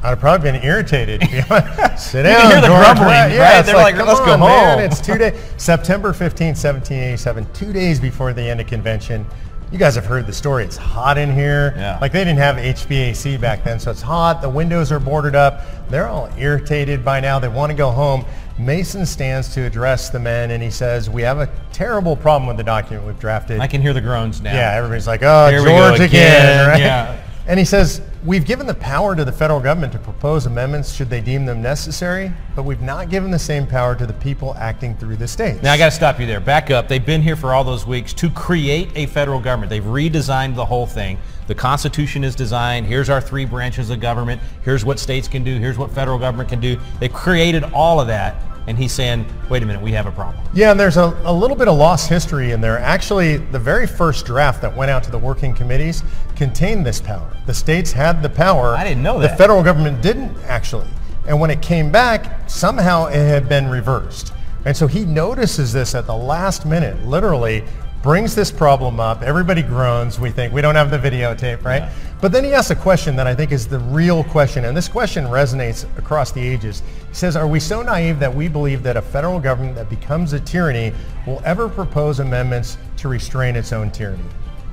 G: I'd have probably been irritated. Sit down,
F: hear the
G: George.
F: grumbling,
G: Right,
F: right? They're like,
G: come
F: "Let's go
G: on, man,
F: home."
G: It's two days. September 15, 1787, two days before the end of convention. You guys have heard the story. It's hot in here.
F: Yeah.
G: Like they didn't have HVAC back then, so it's hot. The windows are boarded up. They're all irritated by now. They want to go home. Mason stands to address the men, and he says, "We have a terrible problem with the document we've drafted."
F: I can hear the groans now.
G: Yeah, everybody's like, oh,
F: Here
G: George again,
F: again,
G: right?
F: yeah.
G: And he says, we've given the power to the federal government to propose amendments should they deem them necessary, but we've not given the same power to the people acting through the states.
F: Now I got to stop you there. Back up. They've been here for all those weeks to create a federal government. They've redesigned the whole thing. The Constitution is designed. Here's our three branches of government. Here's what states can do. Here's what federal government can do. They've created all of that. And he's saying, wait a minute, we have a problem.
G: Yeah, and there's a, a little bit of lost history in there. Actually, the very first draft that went out to the working committees contained this power. The states had the power.
F: I didn't know that.
G: The federal government didn't actually. And when it came back, somehow it had been reversed. And so he notices this at the last minute, literally brings this problem up. Everybody groans. We think we don't have the videotape, right? But then he asks a question that I think is the real question, and this question resonates across the ages. He says, are we so naive that we believe that a federal government that becomes a tyranny will ever propose amendments to restrain its own tyranny?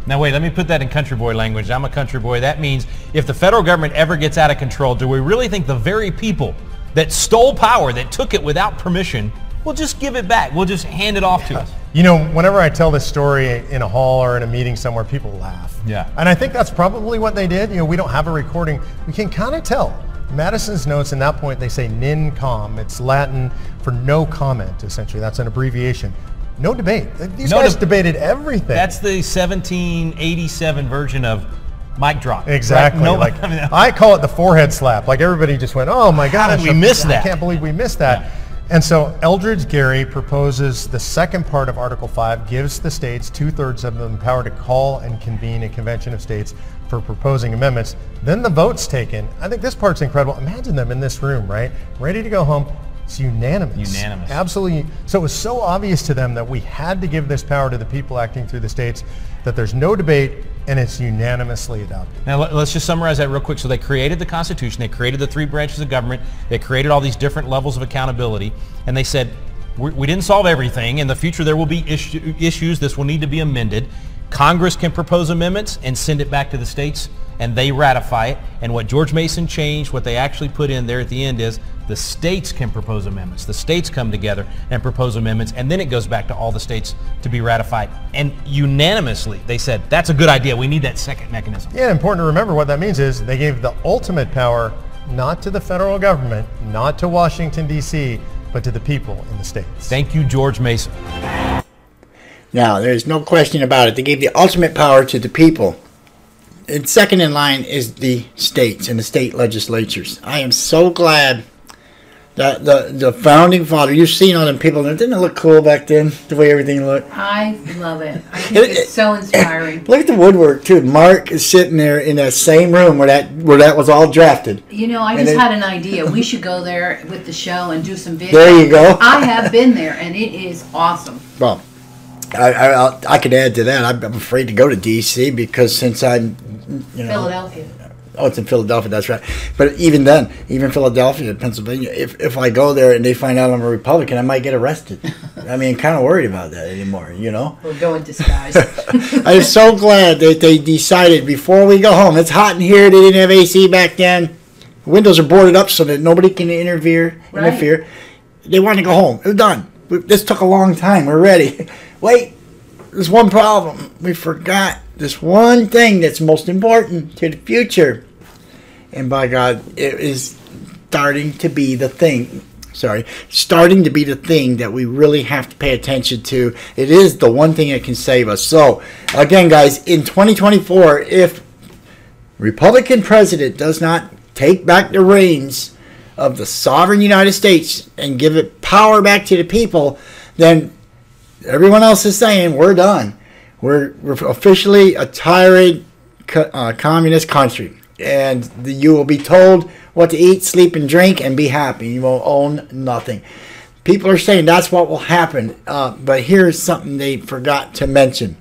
F: Now wait, let me put that in country boy language. I'm a country boy. That means if the federal government ever gets out of control, do we really think the very people that stole power, that took it without permission, will just give it back? We'll just hand it off to us.
G: You know, whenever I tell this story in a hall or in a meeting somewhere, people laugh.
F: Yeah.
G: And I think that's probably what they did. You know, we don't have a recording. We can kind of tell. Madison's notes in that point, they say nem con. It's Latin for no comment, essentially. That's an abbreviation. No debate. These
F: No
G: guys
F: deb-
G: debated everything.
F: That's the 1787 version of mic drop. right?
G: Exactly.
F: No,
G: like,
F: I mean,
G: I call it the forehead slap. Like everybody just went, "Oh my gosh,
F: we miss
G: I
F: that?"
G: can't believe we missed that." And so Elbridge Gerry proposes the second part of Article 5 gives the states two-thirds of them power to call and convene a convention of states for proposing amendments. Then the vote's taken. I think this part's incredible. Imagine them in this room, right? Ready to go home. It's unanimous.
F: Unanimous.
G: Absolutely. So it was so obvious to them that we had to give this power to the people acting through the states that there's no debate and it's unanimously adopted.
F: Now let- let's just summarize that real quick. So they created the Constitution, they created the three branches of government, they created all these different levels of accountability, and they said, we, we didn't solve everything. In the future there will be issue, issues, this will need to be amended. Congress can propose amendments and send it back to the states, and they ratify it. And what George Mason changed, what they actually put in there at the end is the states can propose amendments. The states come together and propose amendments, and then it goes back to all the states to be ratified. And unanimously, they said, that's a good idea. We need that second mechanism.
G: Yeah, important to remember what that means is they gave the ultimate power not to the federal government, not to Washington, D.C., but to the people in the states.
F: Thank you, George Mason.
C: Now, there's no question about it. They gave the ultimate power to the people. And second in line is the states and the state legislatures. I am so glad that the, the founding father, you've seen all them people, didn't it look cool back then, the way everything looked?
D: I love it. I think it's so inspiring.
C: Look at the woodwork, too. Mark is sitting there in that same room where that where that was all drafted.
D: You know, I
C: And
D: just
C: it-
D: had an idea. We should go there with the show and do some videos.
C: There you go.
D: I have been there, and it is awesome.
C: Well, I, I, I'll- could add to that. I'm, I'm afraid to go to D.C. because since I'm, you know,
D: Philadelphia.
C: Oh, it's in Philadelphia. That's right. But even then, even Philadelphia, Pennsylvania, if if I go there and they find out I'm a Republican, I might get arrested. I mean, kind of worried about that anymore. You know.
D: We'll go in disguise.
C: I'm so glad that they decided before we go home. It's hot in here. They didn't have AC back then. Windows are boarded up so that nobody can interfere.
D: Right.
C: Interfere. They want to go home. It's done. This took a long time. We're ready. Wait, there's one problem. We forgot this one thing that's most important to the future. And by God, it is starting to be the thing. sorry, starting to be the thing that we really have to pay attention to. It is the one thing that can save us. So, again, guys, in 2024, if Republican president does not take back the reins of the sovereign United States and give it power back to the people, then everyone else is saying we're done. We're, we're officially a tyrant uh, communist country. And you will be told what to eat, sleep, and drink, and be happy. You will own nothing. People are saying that's what will happen. Uh, but here's something they forgot to mention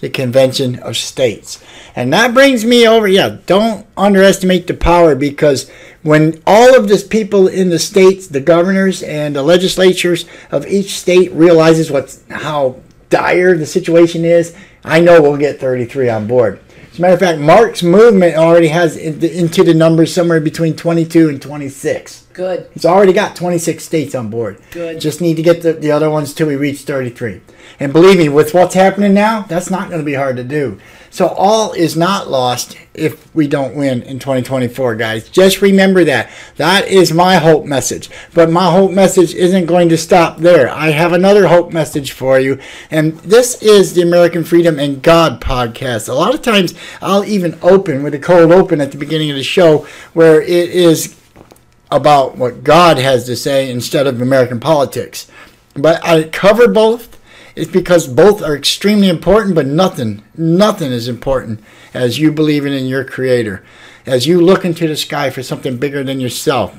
C: the Convention of States. And that brings me over, yeah, don't underestimate the power because when all of this people in the states, the governors and the legislatures of each state realizes what how dire the situation is, I know we'll get 33 on board. As a matter of fact, Mark's movement already has into the numbers somewhere between 22 and 26.
D: Good.
C: He's already got 26 states on board.
D: Good.
C: Just need to get the, the other ones till we reach 33. And believe me, with what's happening now, that's not going to be hard to do. So all is not lost if we don't win in 2024, guys. Just remember that. That is my hope message. But my hope message isn't going to stop there. I have another hope message for you. And this is the American Freedom and God podcast. A lot of times I'll even open with a cold open at the beginning of the show where it is about what God has to say instead of American politics. But I cover both. It's because both are extremely important, but nothing, nothing is important as you believing in your Creator, as you look into the sky for something bigger than yourself.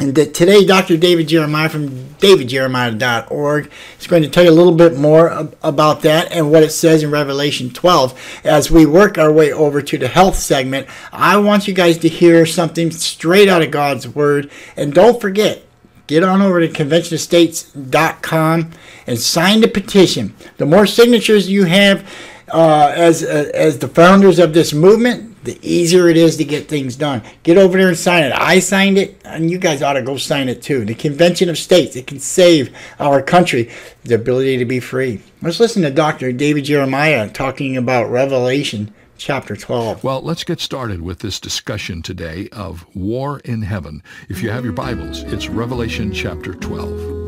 C: And that today, Dr. David Jeremiah from davidjeremiah.org is going to tell you a little bit more about that and what it says in Revelation 12. As we work our way over to the health segment, I want you guys to hear something straight out of God's Word. And don't forget, get on over to conventionofstates.com and sign the petition. The more signatures you have uh, as, uh, as the founders of this movement, the easier it is to get things done. Get over there and sign it. I signed it, and you guys ought to go sign it too. The Convention of States, it can save our country the ability to be free. Let's listen to Dr. David Jeremiah talking about Revelation chapter 12.
H: Well, let's get started with this discussion today of war in heaven. If you have your Bibles, it's Revelation chapter 12.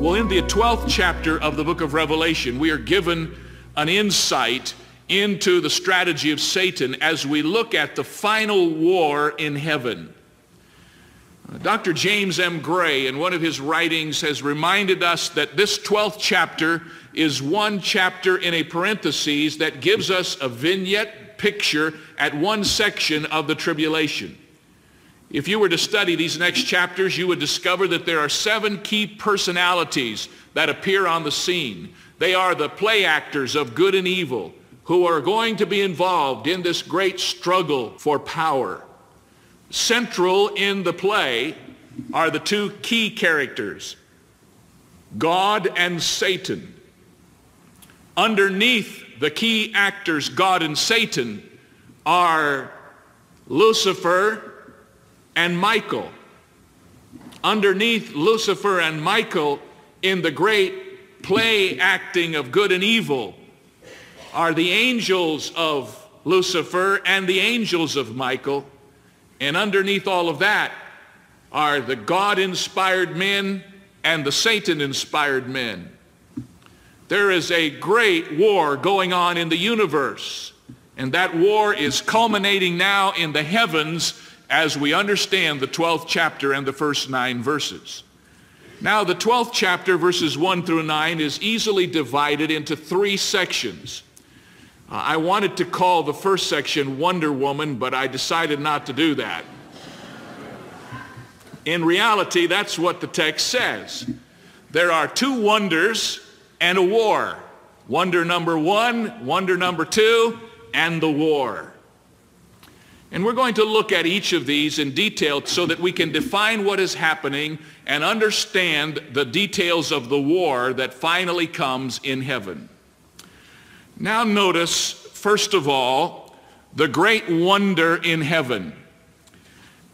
A: Well, in the 12th chapter of the book of Revelation, we are given an insight into the strategy of Satan as we look at the final war in heaven. Uh, Dr. James M. Gray, in one of his writings, has reminded us that this 12th chapter is one chapter in a parenthesis that gives us a vignette picture at one section of the tribulation. If you were to study these next chapters, you would discover that there are seven key personalities that appear on the scene. They are the play actors of good and evil who are going to be involved in this great struggle for power. Central in the play are the two key characters, God and Satan. Underneath the key actors, God and Satan, are Lucifer and Michael. Underneath Lucifer and Michael in the great play acting of good and evil are the angels of Lucifer and the angels of Michael. And underneath all of that are the God-inspired men and the Satan-inspired men. There is a great war going on in the universe. And that war is culminating now in the heavens as we understand the 12th chapter and the first nine verses. Now, the 12th chapter, verses 1 through 9, is easily divided into three sections. Uh, I wanted to call the first section Wonder Woman, but I decided not to do that. In reality, that's what the text says. There are two wonders and a war. Wonder number one, wonder number two, and the war. And we're going to look at each of these in detail so that we can define what is happening and understand the details of the war that finally comes in heaven. Now notice, first of all, the great wonder in heaven.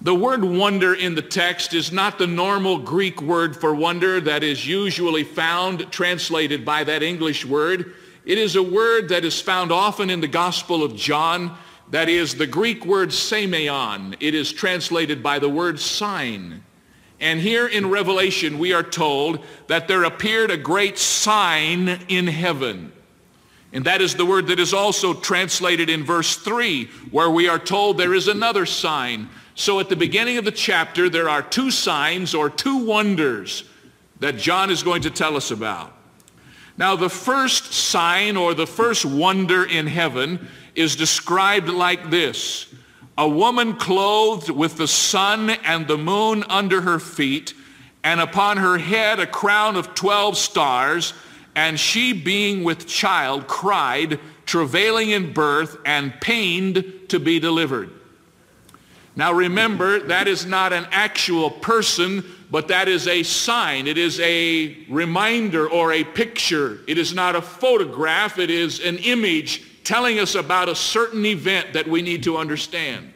A: The word wonder in the text is not the normal Greek word for wonder that is usually found translated by that English word. It is a word that is found often in the Gospel of John That is the Greek word semeion. It is translated by the word sign. And here in Revelation, we are told that there appeared a great sign in heaven. And that is the word that is also translated in verse 3, where we are told there is another sign. So at the beginning of the chapter, there are two signs or two wonders that John is going to tell us about. Now, the first sign or the first wonder in heaven is described like this. A woman clothed with the sun and the moon under her feet, and upon her head a crown of 12 stars, and she being with child cried, travailing in birth and pained to be delivered. Now remember, that is not an actual person, but that is a sign. It is a reminder or a picture. It is not a photograph. It is an image telling us about a certain event that we need to understand.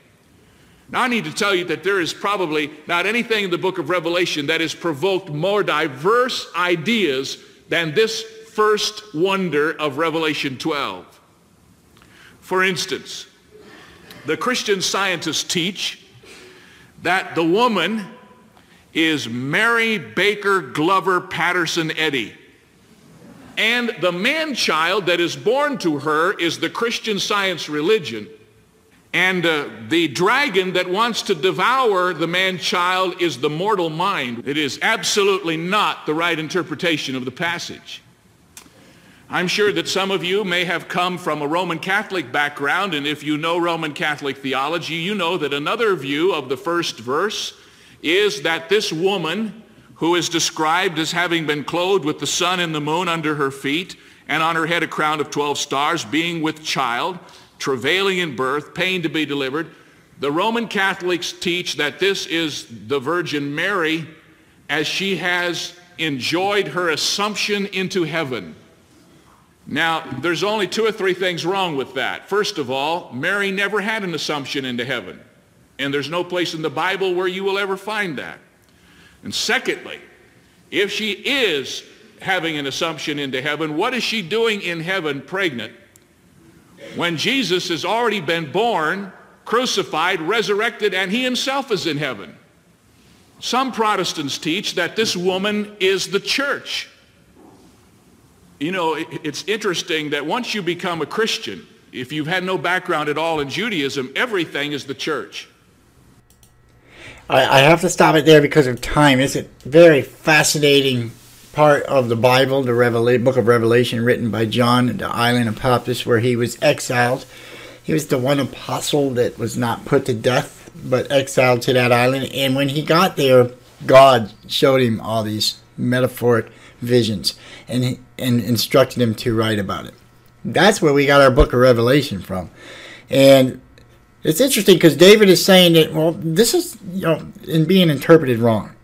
A: Now I need to tell you that there is probably not anything in the book of Revelation that has provoked more diverse ideas than this first wonder of Revelation 12. For instance, the Christian scientists teach that the woman is Mary Baker Glover Patterson Eddy. And the man-child that is born to her is the Christian science religion. And uh, the dragon that wants to devour the man-child is the mortal mind. It is absolutely not the right interpretation of the passage. I'm sure that some of you may have come from a Roman Catholic background, and if you know Roman Catholic theology, you know that another view of the first verse is that this woman who is described as having been clothed with the sun and the moon under her feet, and on her head a crown of 12 stars, being with child, travailing in birth, pain to be delivered. The Roman Catholics teach that this is the Virgin Mary as she has enjoyed her assumption into heaven. Now, there's only two or three things wrong with that. First of all, Mary never had an assumption into heaven. And there's no place in the Bible where you will ever find that. And secondly, if she is having an assumption into heaven, what is she doing in heaven pregnant when Jesus has already been born, crucified, resurrected, and he himself is in heaven? Some Protestants teach that this woman is the church. You know, it's interesting that once you become a Christian, if you've had no background at all in Judaism, everything is the church.
C: I, have to stop it there because of time. It's a very fascinating part of the Bible, the Revela- book of Revelation, written by John, the island of Patmos, where he was exiled. He was the one apostle that was not put to death, but exiled to that island. And when he got there, God showed him all these metaphoric visions and, he, and instructed him to write about it. That's where we got our book of Revelation from. And it's interesting because David is saying that, well, this is, you know, in being interpreted wrong.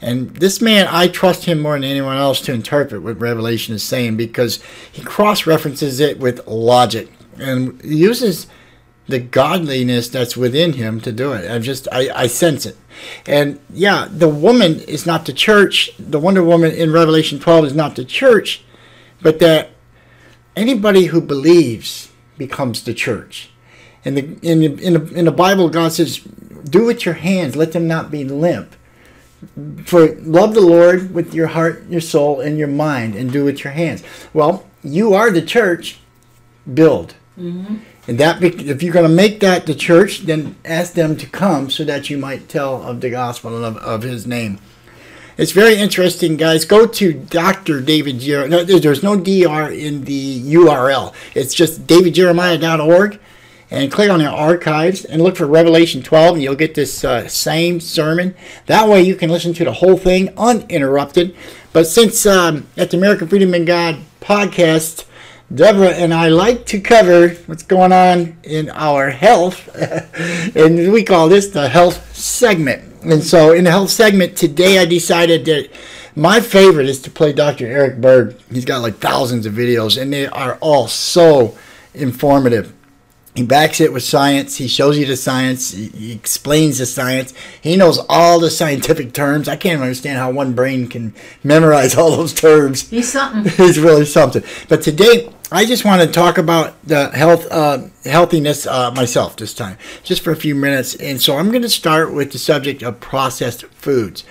C: And this man, I trust him more than anyone else to interpret what Revelation is saying because he cross references it with logic and uses the godliness that's within him to do it. I just, I, I sense it. And yeah, the woman is not the church. The Wonder Woman in Revelation 12 is not the church, but that anybody who believes becomes the church. In the, in the, in the, in the Bible, God says, do with your hands, let them not be limp. For love the Lord with your heart, your soul, and your mind, and do with your hands. Well, you are the church. Build. Mm-hmm. And that, if you're going to make that the church, then ask them to come so that you might tell of the gospel and of, of His name. It's very interesting, guys. Go to Dr. David Jeremiah. No, there's no DR in the URL. It's just davidjeremiah.org and click on the archives and look for Revelation 12 and you'll get this uh, same sermon. That way you can listen to the whole thing uninterrupted. But since um, at the American Freedom and God podcast, Deborah and I like to cover what's going on in our health, and we call this the health segment. And so, in the health segment today, I decided that my favorite is to play Dr. Eric Berg. He's got like thousands of videos, and they are all so informative. He backs it with science. He shows you the science. He, explains the science. He knows all the scientific terms. I can't understand how one brain can memorize all those terms.
D: He's something.
C: He's really something. But today, I just want to talk about the health, uh, healthiness uh, myself this time, just for a few minutes. And so I'm going to start with the subject of processed foods.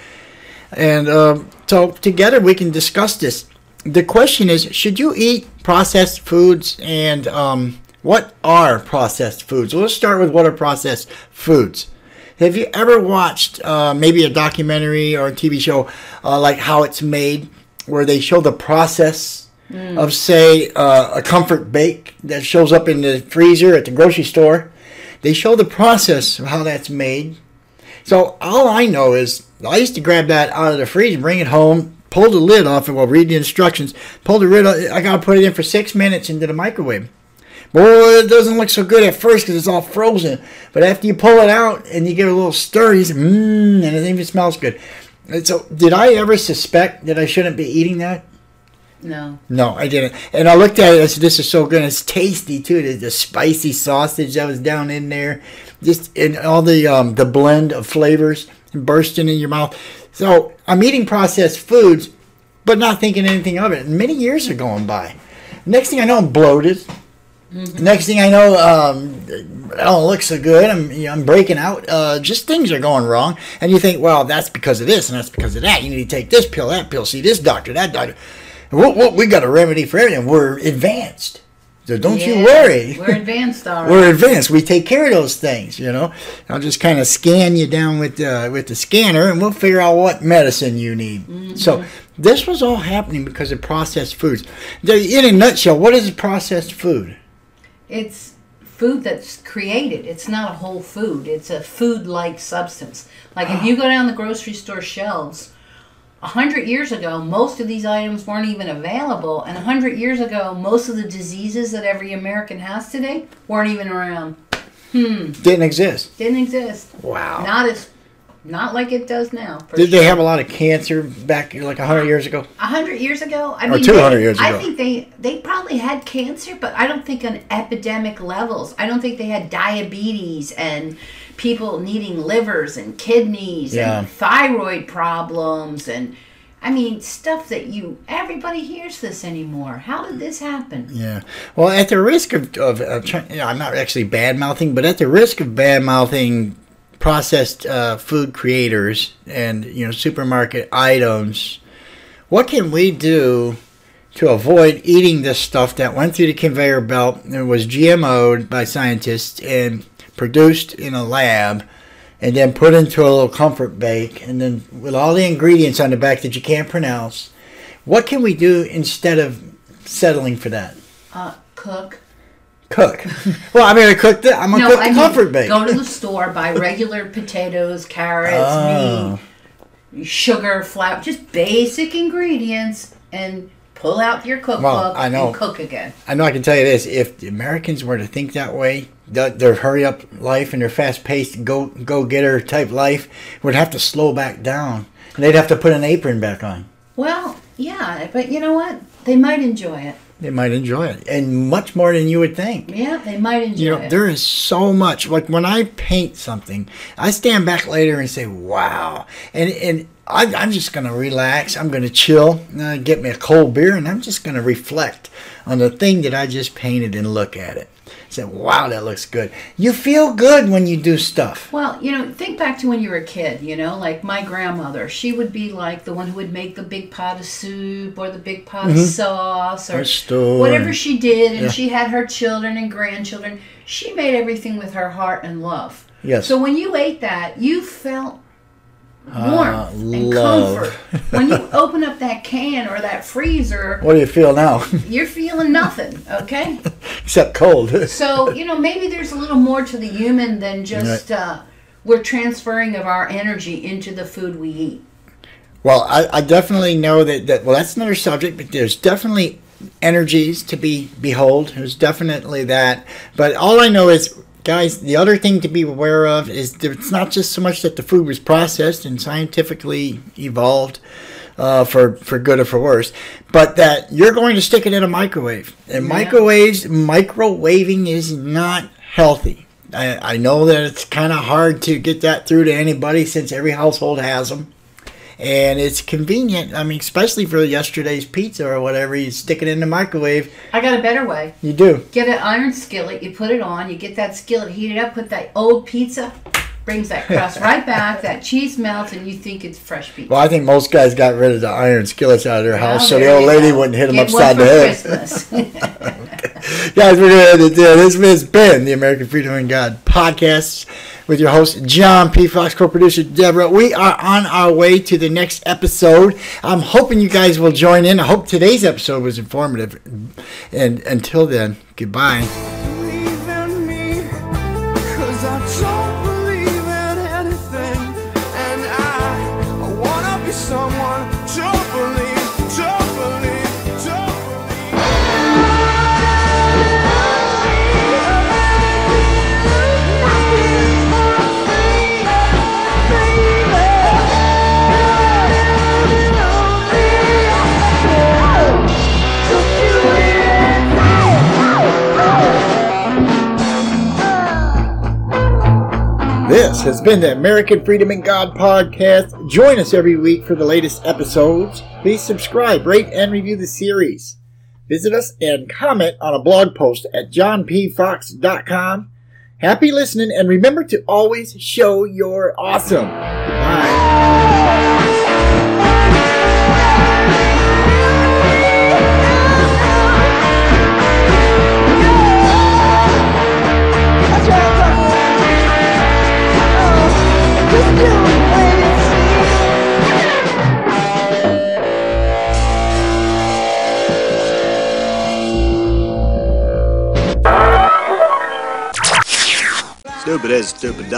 C: And um, so together we can discuss this. The question is, should you eat processed foods and um, what are processed foods? Well, let's start with what are processed foods. Have you ever watched uh, maybe a documentary or a TV show uh, like How It's Made, where they show the process of, say, uh, a comfort bake that shows up in the freezer at the grocery store? They show the process of how that's made. So all I know is I used to grab that out of the freezer, bring it home, pull the lid off it while reading the instructions, pull the lid. off- I gotta put it in for six minutes into the microwave. Boy, it doesn't look so good at first because it's all frozen. But after you pull it out and you give it a little stir, you say, mmm, and it even smells good. And so, did I ever suspect that I shouldn't be eating that?
D: No.
C: No, I didn't. And I looked at it. I said, "This is so good. It's tasty too. The, the spicy sausage that was down in there, just in all the um, the blend of flavors bursting in your mouth." So I'm eating processed foods, but not thinking anything of it. And many years are going by. Next thing I know, I'm bloated. Next thing I know, um, I don't look so good. I'm, you know, I'm breaking out. Uh, just things are going wrong, and you think, well, that's because of this and that's because of that. You need to take this pill, that pill, see this doctor, that doctor. Well, well, we got a remedy for everything. We're advanced, so don't you worry.
D: We're advanced, all right.
C: We're advanced. We take care of those things. You know, I'll just kind of scan you down with uh, with the scanner, and we'll figure out what medicine you need. So this was all happening because of processed foods. In a nutshell, what is a processed food?
D: It's food that's created. It's not a whole food. It's a food-like substance. Like if you go down the grocery store shelves, a hundred years ago, most of these items weren't even available, and a hundred years ago, most of the diseases that every American has today weren't even around. Hmm.
C: Didn't exist.
D: Didn't exist.
C: Wow.
D: Not as, not like it does now.
C: Did they have a lot of cancer back like hundred years ago?
D: A hundred years ago, I
C: Or
D: mean,
C: 200 years ago.
D: I think they they probably had cancer, but I don't think on epidemic levels. I don't think they had diabetes and people needing livers and kidneys
C: Yeah.
D: and thyroid problems and I mean stuff that you everybody hears this anymore. How did this happen?
C: Yeah. Well, at the risk of, of, of you know, I'm not actually bad mouthing, but at the risk of bad mouthing processed uh, food creators and you know supermarket items, what can we do to avoid eating this stuff that went through the conveyor belt and was GMO'd by scientists and produced in a lab? And then put into a little comfort bake, and then with all the ingredients on the back that you can't pronounce, what can we do instead of settling for that?
D: Uh, cook.
C: Cook. well, I'm gonna cook the. I'm gonna
D: No,
C: cook
D: I
C: the comfort bake.
D: go to the store, buy regular potatoes, carrots,
C: Oh.
D: meat, sugar, flour, just basic ingredients, and pull out your cookbook
C: I know.
D: and cook again.
C: I know I can tell you this: if the Americans were to think that way, th- their hurry up life and their fast paced go go getter type life would have to slow back down, and they'd have to put an apron back on.
D: Well, yeah, but you know what? They might enjoy it.
C: They might enjoy it, and much more than you would think.
D: Yeah, they might enjoy
C: You know,
D: it.
C: there is so much. Like when I paint something, I stand back later and say, "Wow!" And and I, I'm just gonna relax. I'm gonna chill, uh, get me a cold beer, and I'm just gonna reflect on the thing that I just painted and look at it. Say, "Wow, that looks good." You feel good when you do stuff.
D: Well, you know, think back to when you were a kid, you know, like my grandmother. She would be like the one who would make the big pot of soup or the big pot of mm-hmm. sauce or
C: Or
D: whatever she did. And
C: Yeah.
D: she had her children and grandchildren. She made everything with her heart and love.
C: Yes.
D: So when you ate that, you felt warmth and
C: love.
D: comfort. when you open up that can or that freezer,
C: What do you feel now?
D: you're feeling nothing, okay?
C: Except cold.
D: So, you know, maybe there's a little more to the human than just uh, we're transferring of our energy into the food we eat.
C: Well, I, I definitely know that, that, well, that's another subject, but there's definitely energies to be behold. There's definitely that. But all I know is, guys, the other thing to be aware of is that it's not just so much that the food was processed and scientifically evolved uh, for, for good or for worse, but that you're going to stick it in a microwave. And
D: Yeah.
C: microwaves, microwaving is not healthy. I, I know that it's kind of hard to get that through to anybody since every household has them. And it's convenient. I mean, especially for yesterday's pizza or whatever, you stick it in the microwave.
D: I got a better way.
C: You do.
D: Get an iron skillet, you put it on, you get that skillet heated up, put that old pizza, brings that crust right back, that cheese melts, and you think it's fresh pizza.
C: Well, I think most guys got rid of the iron skillets out of their house
D: Well,
C: so the old lady
D: go.
C: wouldn't hit them
D: Get
C: upside the head.
D: Christmas.
C: Guys, we're going to this has been the American Freedom and God podcast with your host, John P. Fox, co producer Deborah. We are on our way to the next episode. I'm hoping you guys will join in. I hope today's episode was informative. And until then, goodbye. This has been the American Freedom and God podcast. Join us every week for the latest episodes. Please subscribe, rate, and review the series. Visit us and comment on a blog post at johnpfox.com. Happy listening, and remember to always show you're awesome.
I: Stupid is, stupid does.